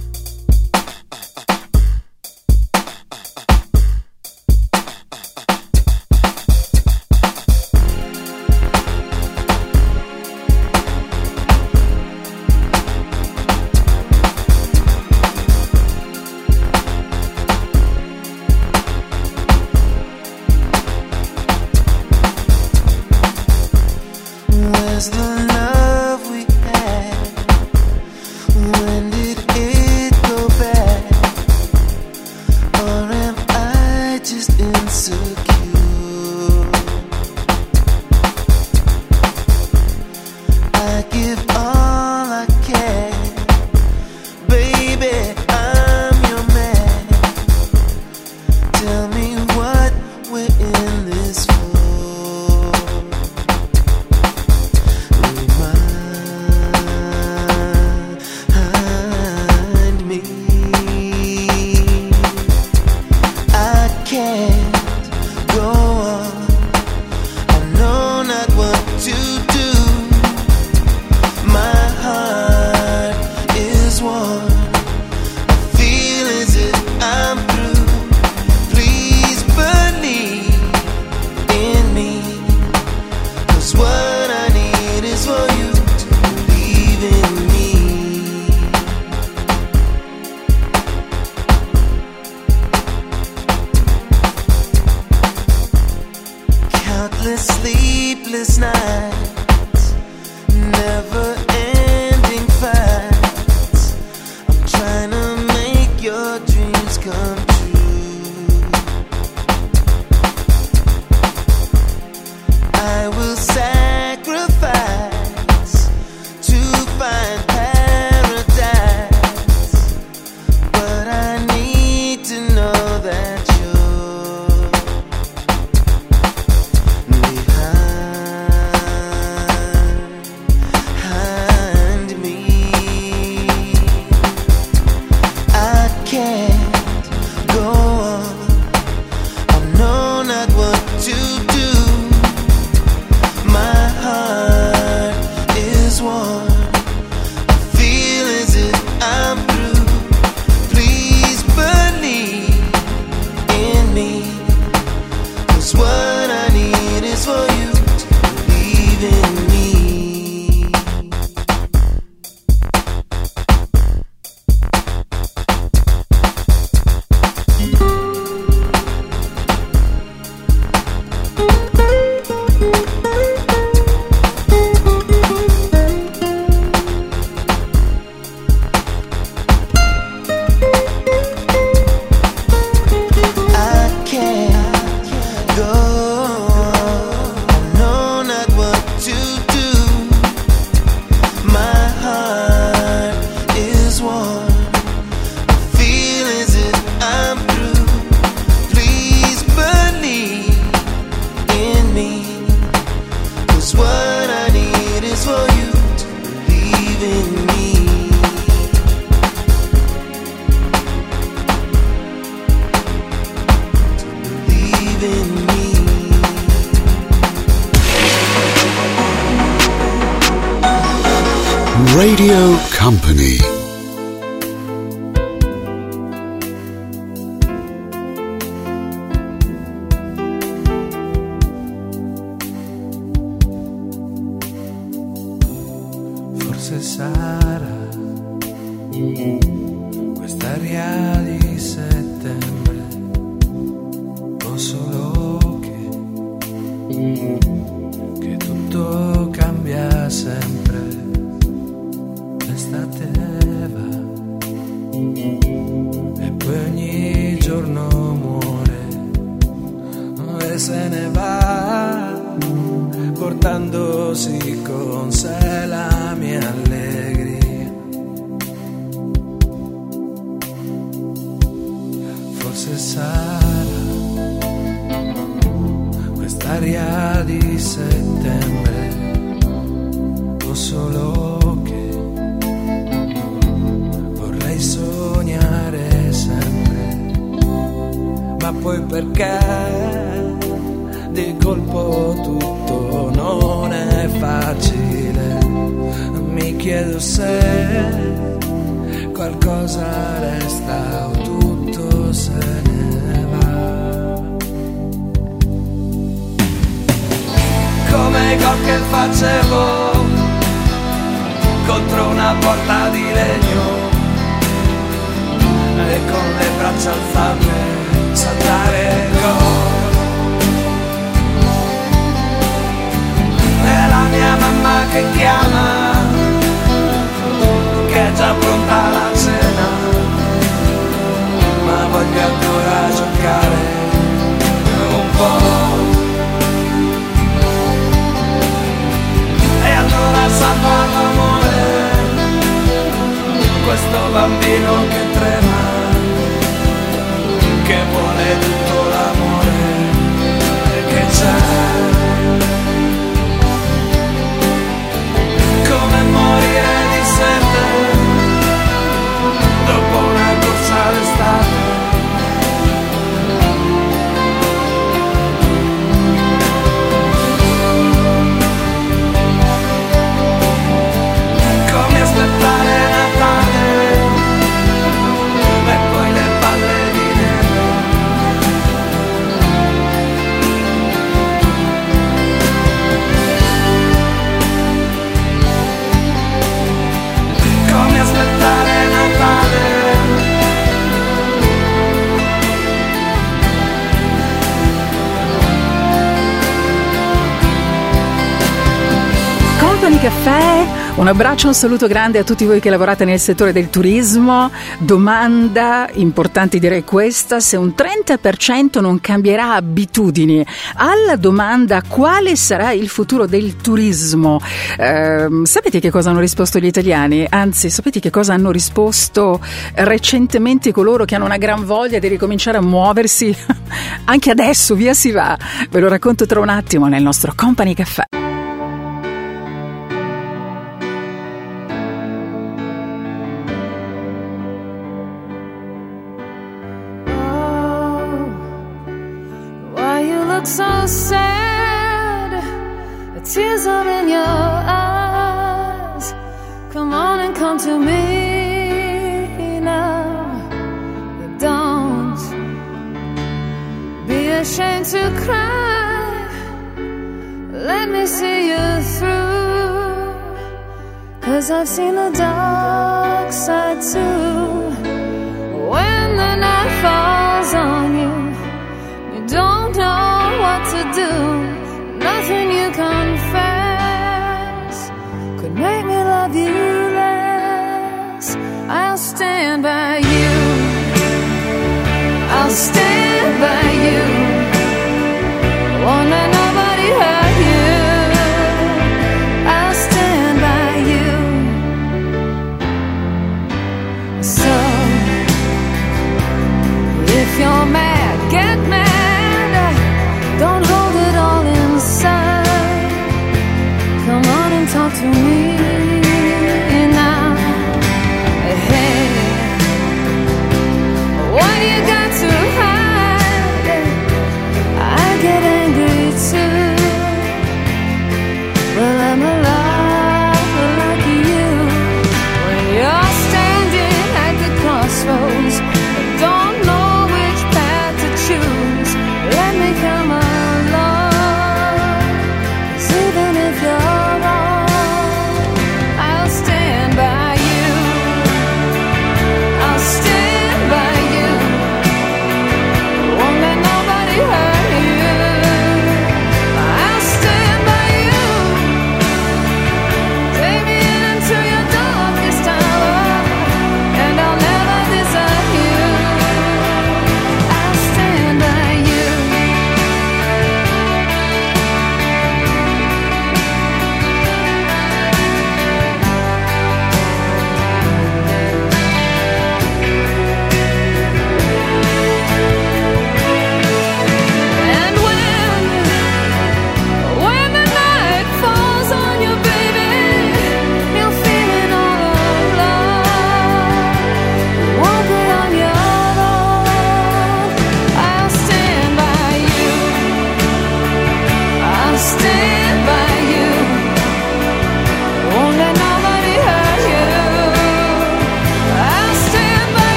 Abbraccio, un saluto grande a tutti voi che lavorate nel settore del turismo. Domanda importante direi questa, se un 30% non cambierà abitudini. Alla domanda quale sarà il futuro del turismo, ehm, sapete che cosa hanno risposto gli italiani? Anzi, sapete che cosa hanno risposto recentemente coloro che hanno una gran voglia di ricominciare a muoversi? Anche adesso, via si va. Ve lo racconto tra un attimo nel nostro Company Caffè. So sad? The tears are in your eyes. Come on and come to me now. Don't be ashamed to cry. Let me see you through. Cause I've seen the dark side too. When the night falls on you. You by you. I'll stand by you. Won't let nobody hurt you. I'll stand by you. So, if you're mad.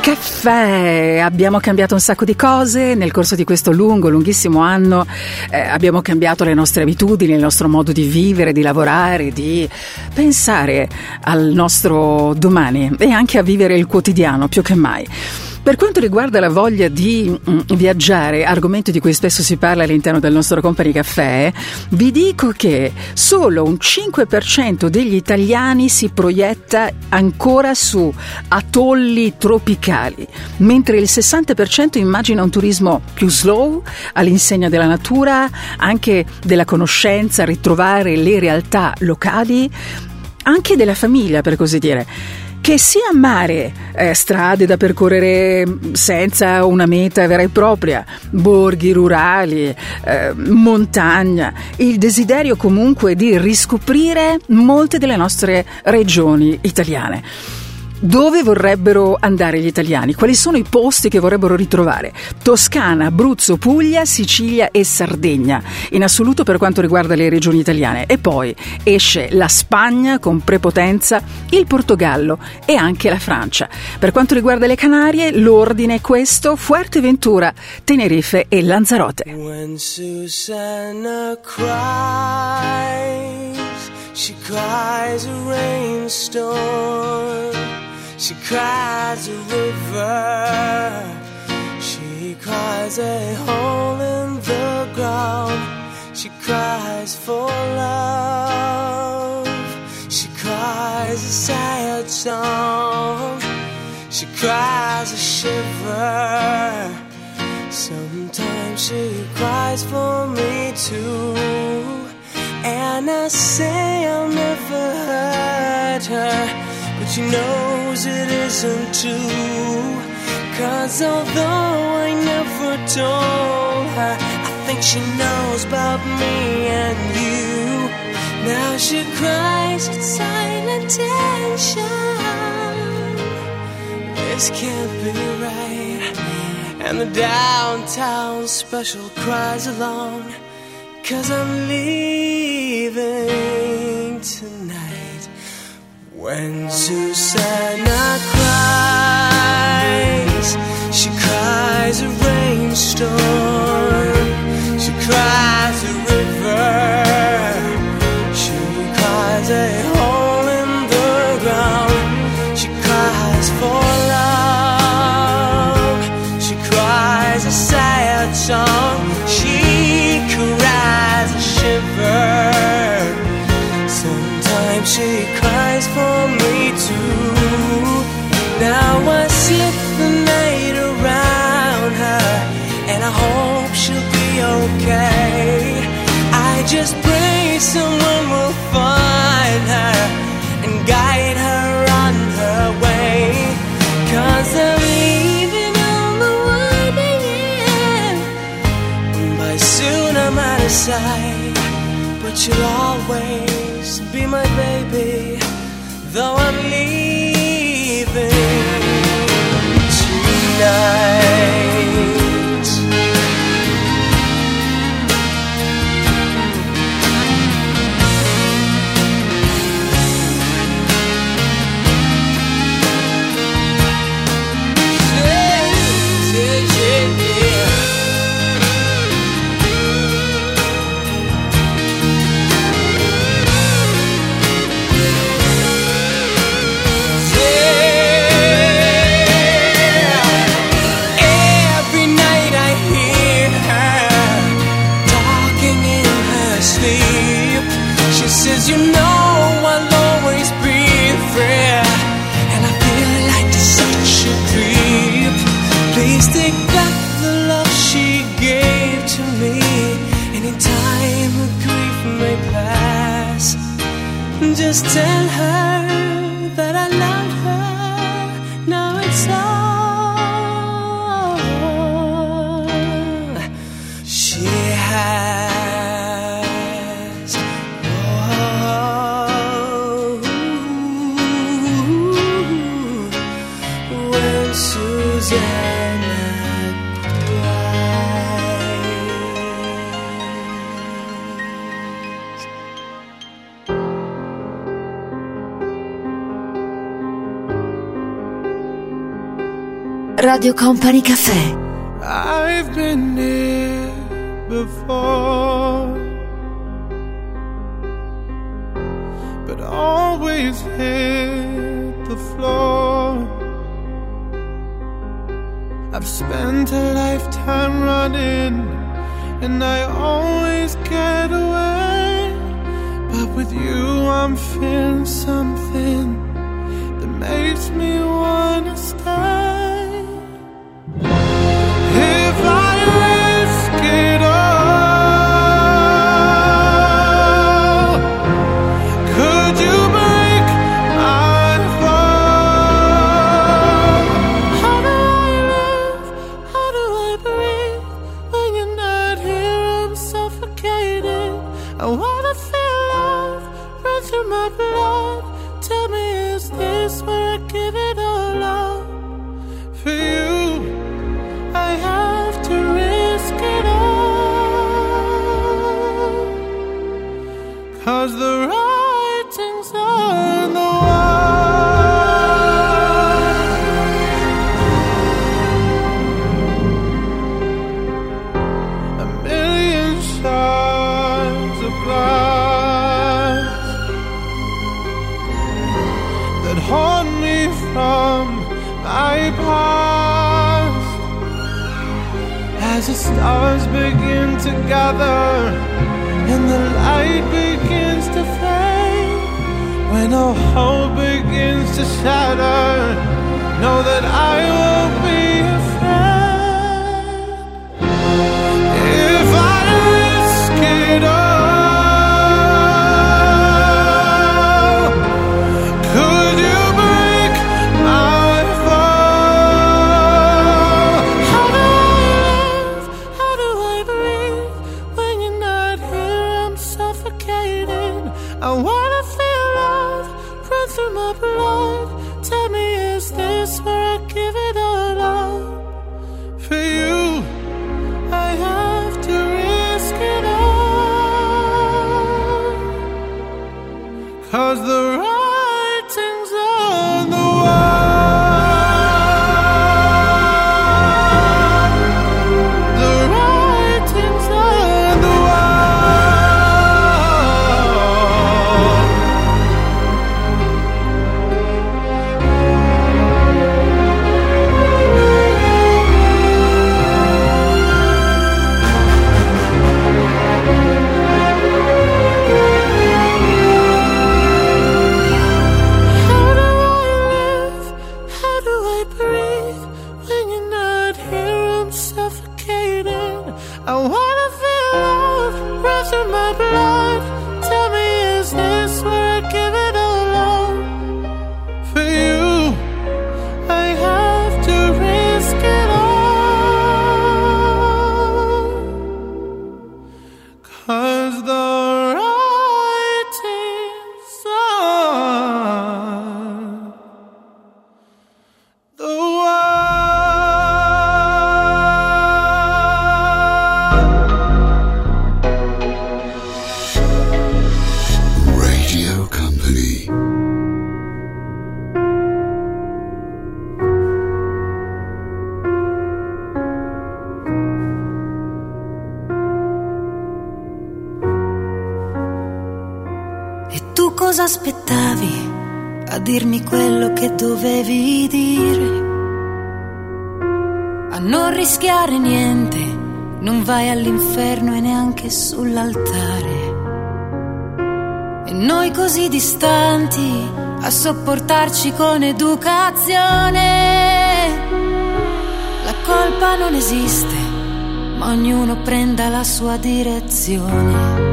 Caffè. Abbiamo cambiato un sacco di cose nel corso di questo lungo, lunghissimo anno. Eh, abbiamo cambiato le nostre abitudini, il nostro modo di vivere, di lavorare, di pensare al nostro domani e anche a vivere il quotidiano più che mai. Per quanto riguarda la voglia di mm, viaggiare, argomento di cui spesso si parla all'interno del nostro Company Caffè, vi dico che solo un 5% degli italiani si proietta ancora su atolli tropicali, mentre il 60% immagina un turismo più slow, all'insegna della natura, anche della conoscenza, ritrovare le realtà locali, anche della famiglia, per così dire che sia mare, eh, strade da percorrere senza una meta vera e propria, borghi rurali, eh, montagna, il desiderio comunque di riscoprire molte delle nostre regioni italiane. Dove vorrebbero andare gli italiani? Quali sono i posti che vorrebbero ritrovare? Toscana, Abruzzo, Puglia, Sicilia e Sardegna, in assoluto per quanto riguarda le regioni italiane. E poi esce la Spagna con prepotenza, il Portogallo e anche la Francia. Per quanto riguarda le Canarie, l'ordine è questo: Fuerteventura, Tenerife e Lanzarote. When Susanna cries, she cries a rainstorm. She cries a river. She cries a hole in the ground. She cries for love. She cries a sad song. She cries a shiver. Sometimes she cries for me too. And I say I'll never hurt her. She knows it isn't true. Cause although I never told her, I think she knows about me and you. Now she cries in silent tension. This can't be right. And the downtown special cries along. Cause I'm leaving tonight. When Susanna cries, she cries a rainstorm. She cries someone will find her and guide her on her way. Cause I'm leaving on the winding end. By soon I'm out of sight, but you'll Just tell her Radio Company Caffè. I've been here before, but always hit the floor. I've spent a lifetime running, and I always get away. But with you, I'm feeling something from my past. As the stars begin to gather and the light begins to fade when all hope begins to shatter know that I won't be sull'altare. E noi così distanti a sopportarci con educazione. La colpa non esiste, ma ognuno prenda la sua direzione.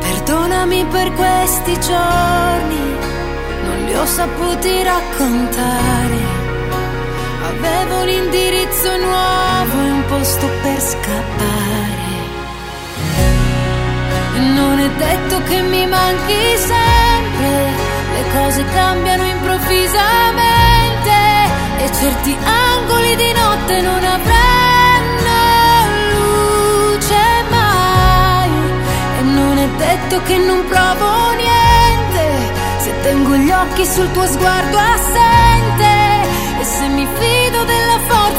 Perdonami per questi giorni, non li ho saputi raccontare. Avevo un indirizzo nuovo un posto per scappare. Non è detto che mi manchi sempre, le cose cambiano improvvisamente e certi angoli di notte non avranno luce mai. E non è detto che non provo niente se te tengo gli occhi sul tuo sguardo assente e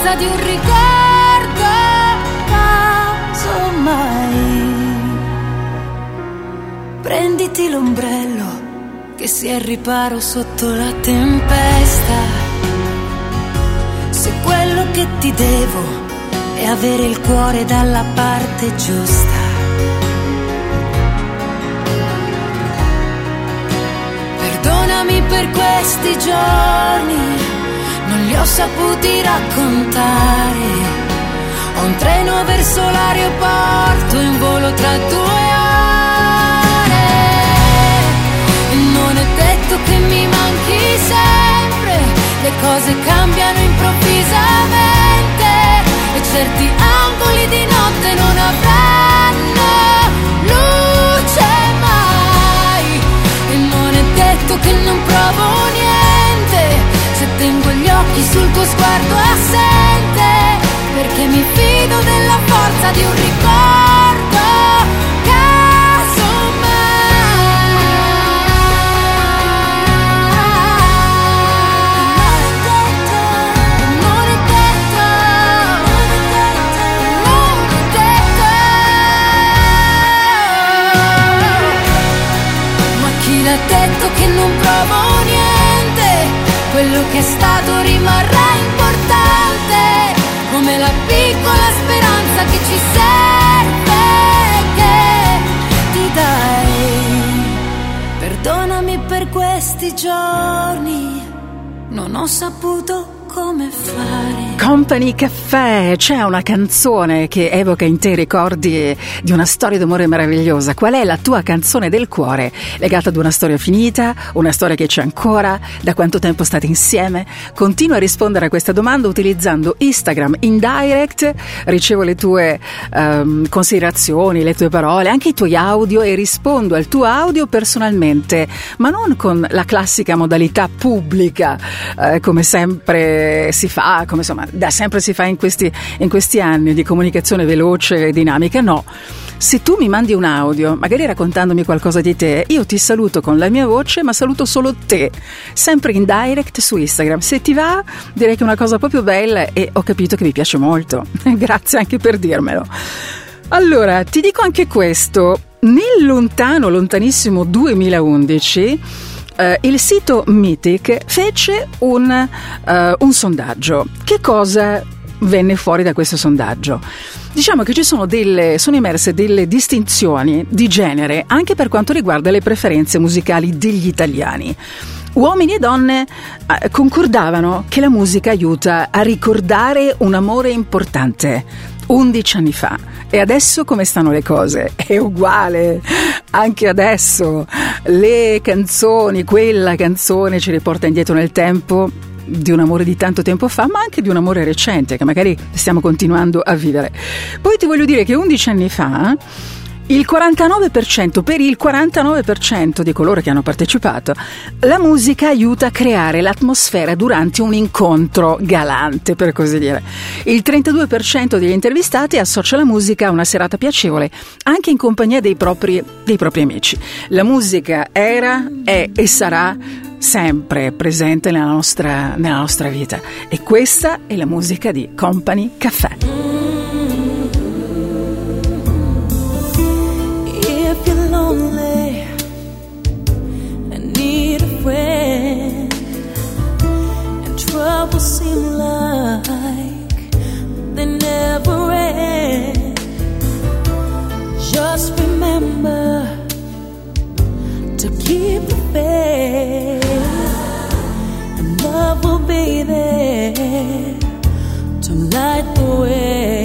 forza di un ricordo, casomai. Prenditi l'ombrello che si è riparo sotto la tempesta. Se quello che ti devo è avere il cuore dalla parte giusta. Perdonami per questi giorni, non li ho saputi raccontare. Ho un treno verso l'aeroporto in volo tra due ore. Non è detto che mi manchi sempre, le cose cambiano improvvisamente e certi angoli di notte non avranno luce mai. Non è detto che non provo niente, se tengo gli occhi sul tuo sguardo assente, perché mi fido della forza di un ricordo. Detto che non provo? Quello che è stato rimarrà importante, come la piccola speranza che ci serve, che ti dai. Perdonami per questi giorni, non ho saputo come fare. Company Caffè, c'è una canzone che evoca in te i ricordi di una storia d'amore meravigliosa. Qual è la tua canzone del cuore? Legata ad una storia finita, una storia che c'è ancora? Da quanto tempo state insieme? Continua a rispondere a questa domanda utilizzando Instagram in direct. Ricevo le tue ehm, considerazioni, le tue parole, anche i tuoi audio e rispondo al tuo audio personalmente, ma non con la classica modalità pubblica, eh, come sempre si fa, come insomma da sempre si fa in questi, in questi anni di comunicazione veloce e dinamica, no. Se tu mi mandi un audio, magari raccontandomi qualcosa di te, io ti saluto con la mia voce, ma saluto solo te, sempre in direct su Instagram. Se ti va, direi che è una cosa proprio bella e ho capito che mi piace molto. Grazie anche per dirmelo. Allora, ti dico anche questo. Nel lontano, lontanissimo 2011, eh, il sito Mythic fece un, eh, un sondaggio. Che cosa venne fuori da questo sondaggio? Diciamo che ci sono, delle, sono emerse delle distinzioni di genere anche per quanto riguarda le preferenze musicali degli italiani. Uomini e donne eh, concordavano che la musica aiuta a ricordare un amore importante. 11 anni fa. E adesso come stanno le cose? È uguale. Anche adesso le canzoni, quella canzone ci riporta indietro nel tempo di un amore di tanto tempo fa, ma anche di un amore recente che magari stiamo continuando a vivere. Poi ti voglio dire che 11 anni fa il 49%, per il 49% di coloro che hanno partecipato, la musica aiuta a creare l'atmosfera durante un incontro galante, per così dire. Il 32% degli intervistati associa la musica a una serata piacevole, anche in compagnia dei propri, dei propri amici. La musica era, è e sarà sempre presente nella nostra, nella nostra vita. E questa è la musica di Company Caffè. And trouble seem like they never end, just remember to keep the faith, and love will be there to light the way.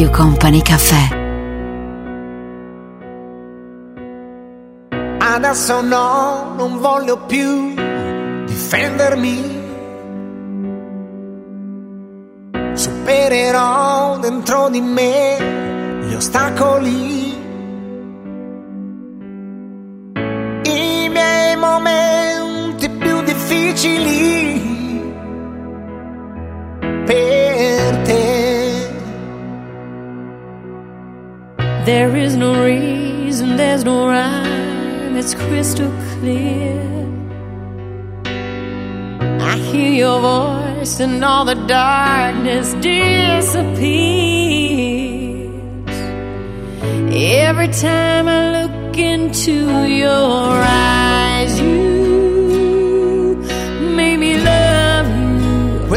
Radio Company Caffè. Adesso no, non voglio più difendermi. Supererò dentro di me gli ostacoli. I miei momenti There is no reason, there's no rhyme, it's crystal clear. I hear your voice and all the darkness disappears. Every time I look into your eyes, you make me love you.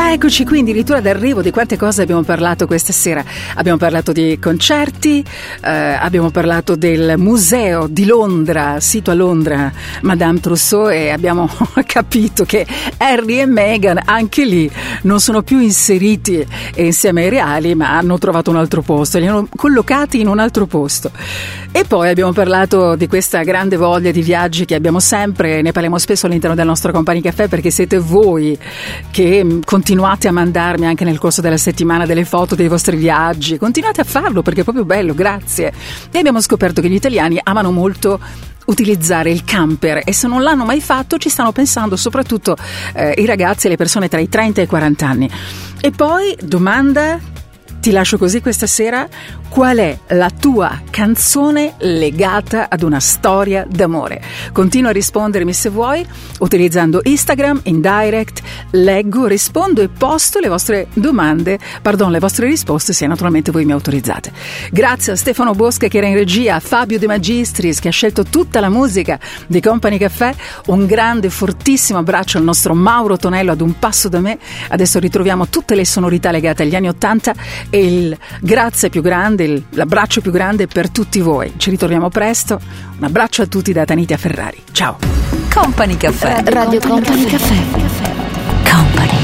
Caffè, eccoci qui addirittura d'arrivo di quante cose abbiamo parlato questa sera. Abbiamo parlato di concerti, eh, abbiamo parlato del museo di Londra, sito a Londra, Madame Trousseau e abbiamo capito che Harry e Meghan anche lì non sono più inseriti insieme ai reali ma hanno trovato un altro posto, li hanno collocati in un altro posto. E poi abbiamo parlato di questa grande voglia di viaggi che abbiamo sempre, ne parliamo spesso all'interno del nostro Company Caffè perché siete voi che mh, continuate a mandarmi anche nel corso della settimana delle foto dei vostri viaggi, continuate a farlo perché è proprio bello, grazie. E abbiamo scoperto che gli italiani amano molto utilizzare il camper e se non l'hanno mai fatto ci stanno pensando soprattutto eh, i ragazzi e le persone tra i 30 e i 40 anni. E poi domanda ti lascio così questa sera. Qual è la tua canzone legata ad una storia d'amore? Continua a rispondermi se vuoi utilizzando Instagram in direct. Leggo, rispondo e posto le vostre domande, pardon, le vostre risposte se naturalmente voi mi autorizzate. Grazie a Stefano Bosca che era in regia, a Fabio De Magistris che ha scelto tutta la musica di Company Caffè. Un grande, fortissimo abbraccio al nostro Mauro Tonello ad un passo da me. Adesso ritroviamo tutte le sonorità legate agli anni Ottanta e il grazie più grande, il- l'abbraccio più grande per tutti voi. Ci ritroviamo presto. Un abbraccio a tutti da Tanitia Ferrari. Ciao. Company Caffè. Radio Company Caffè. Company.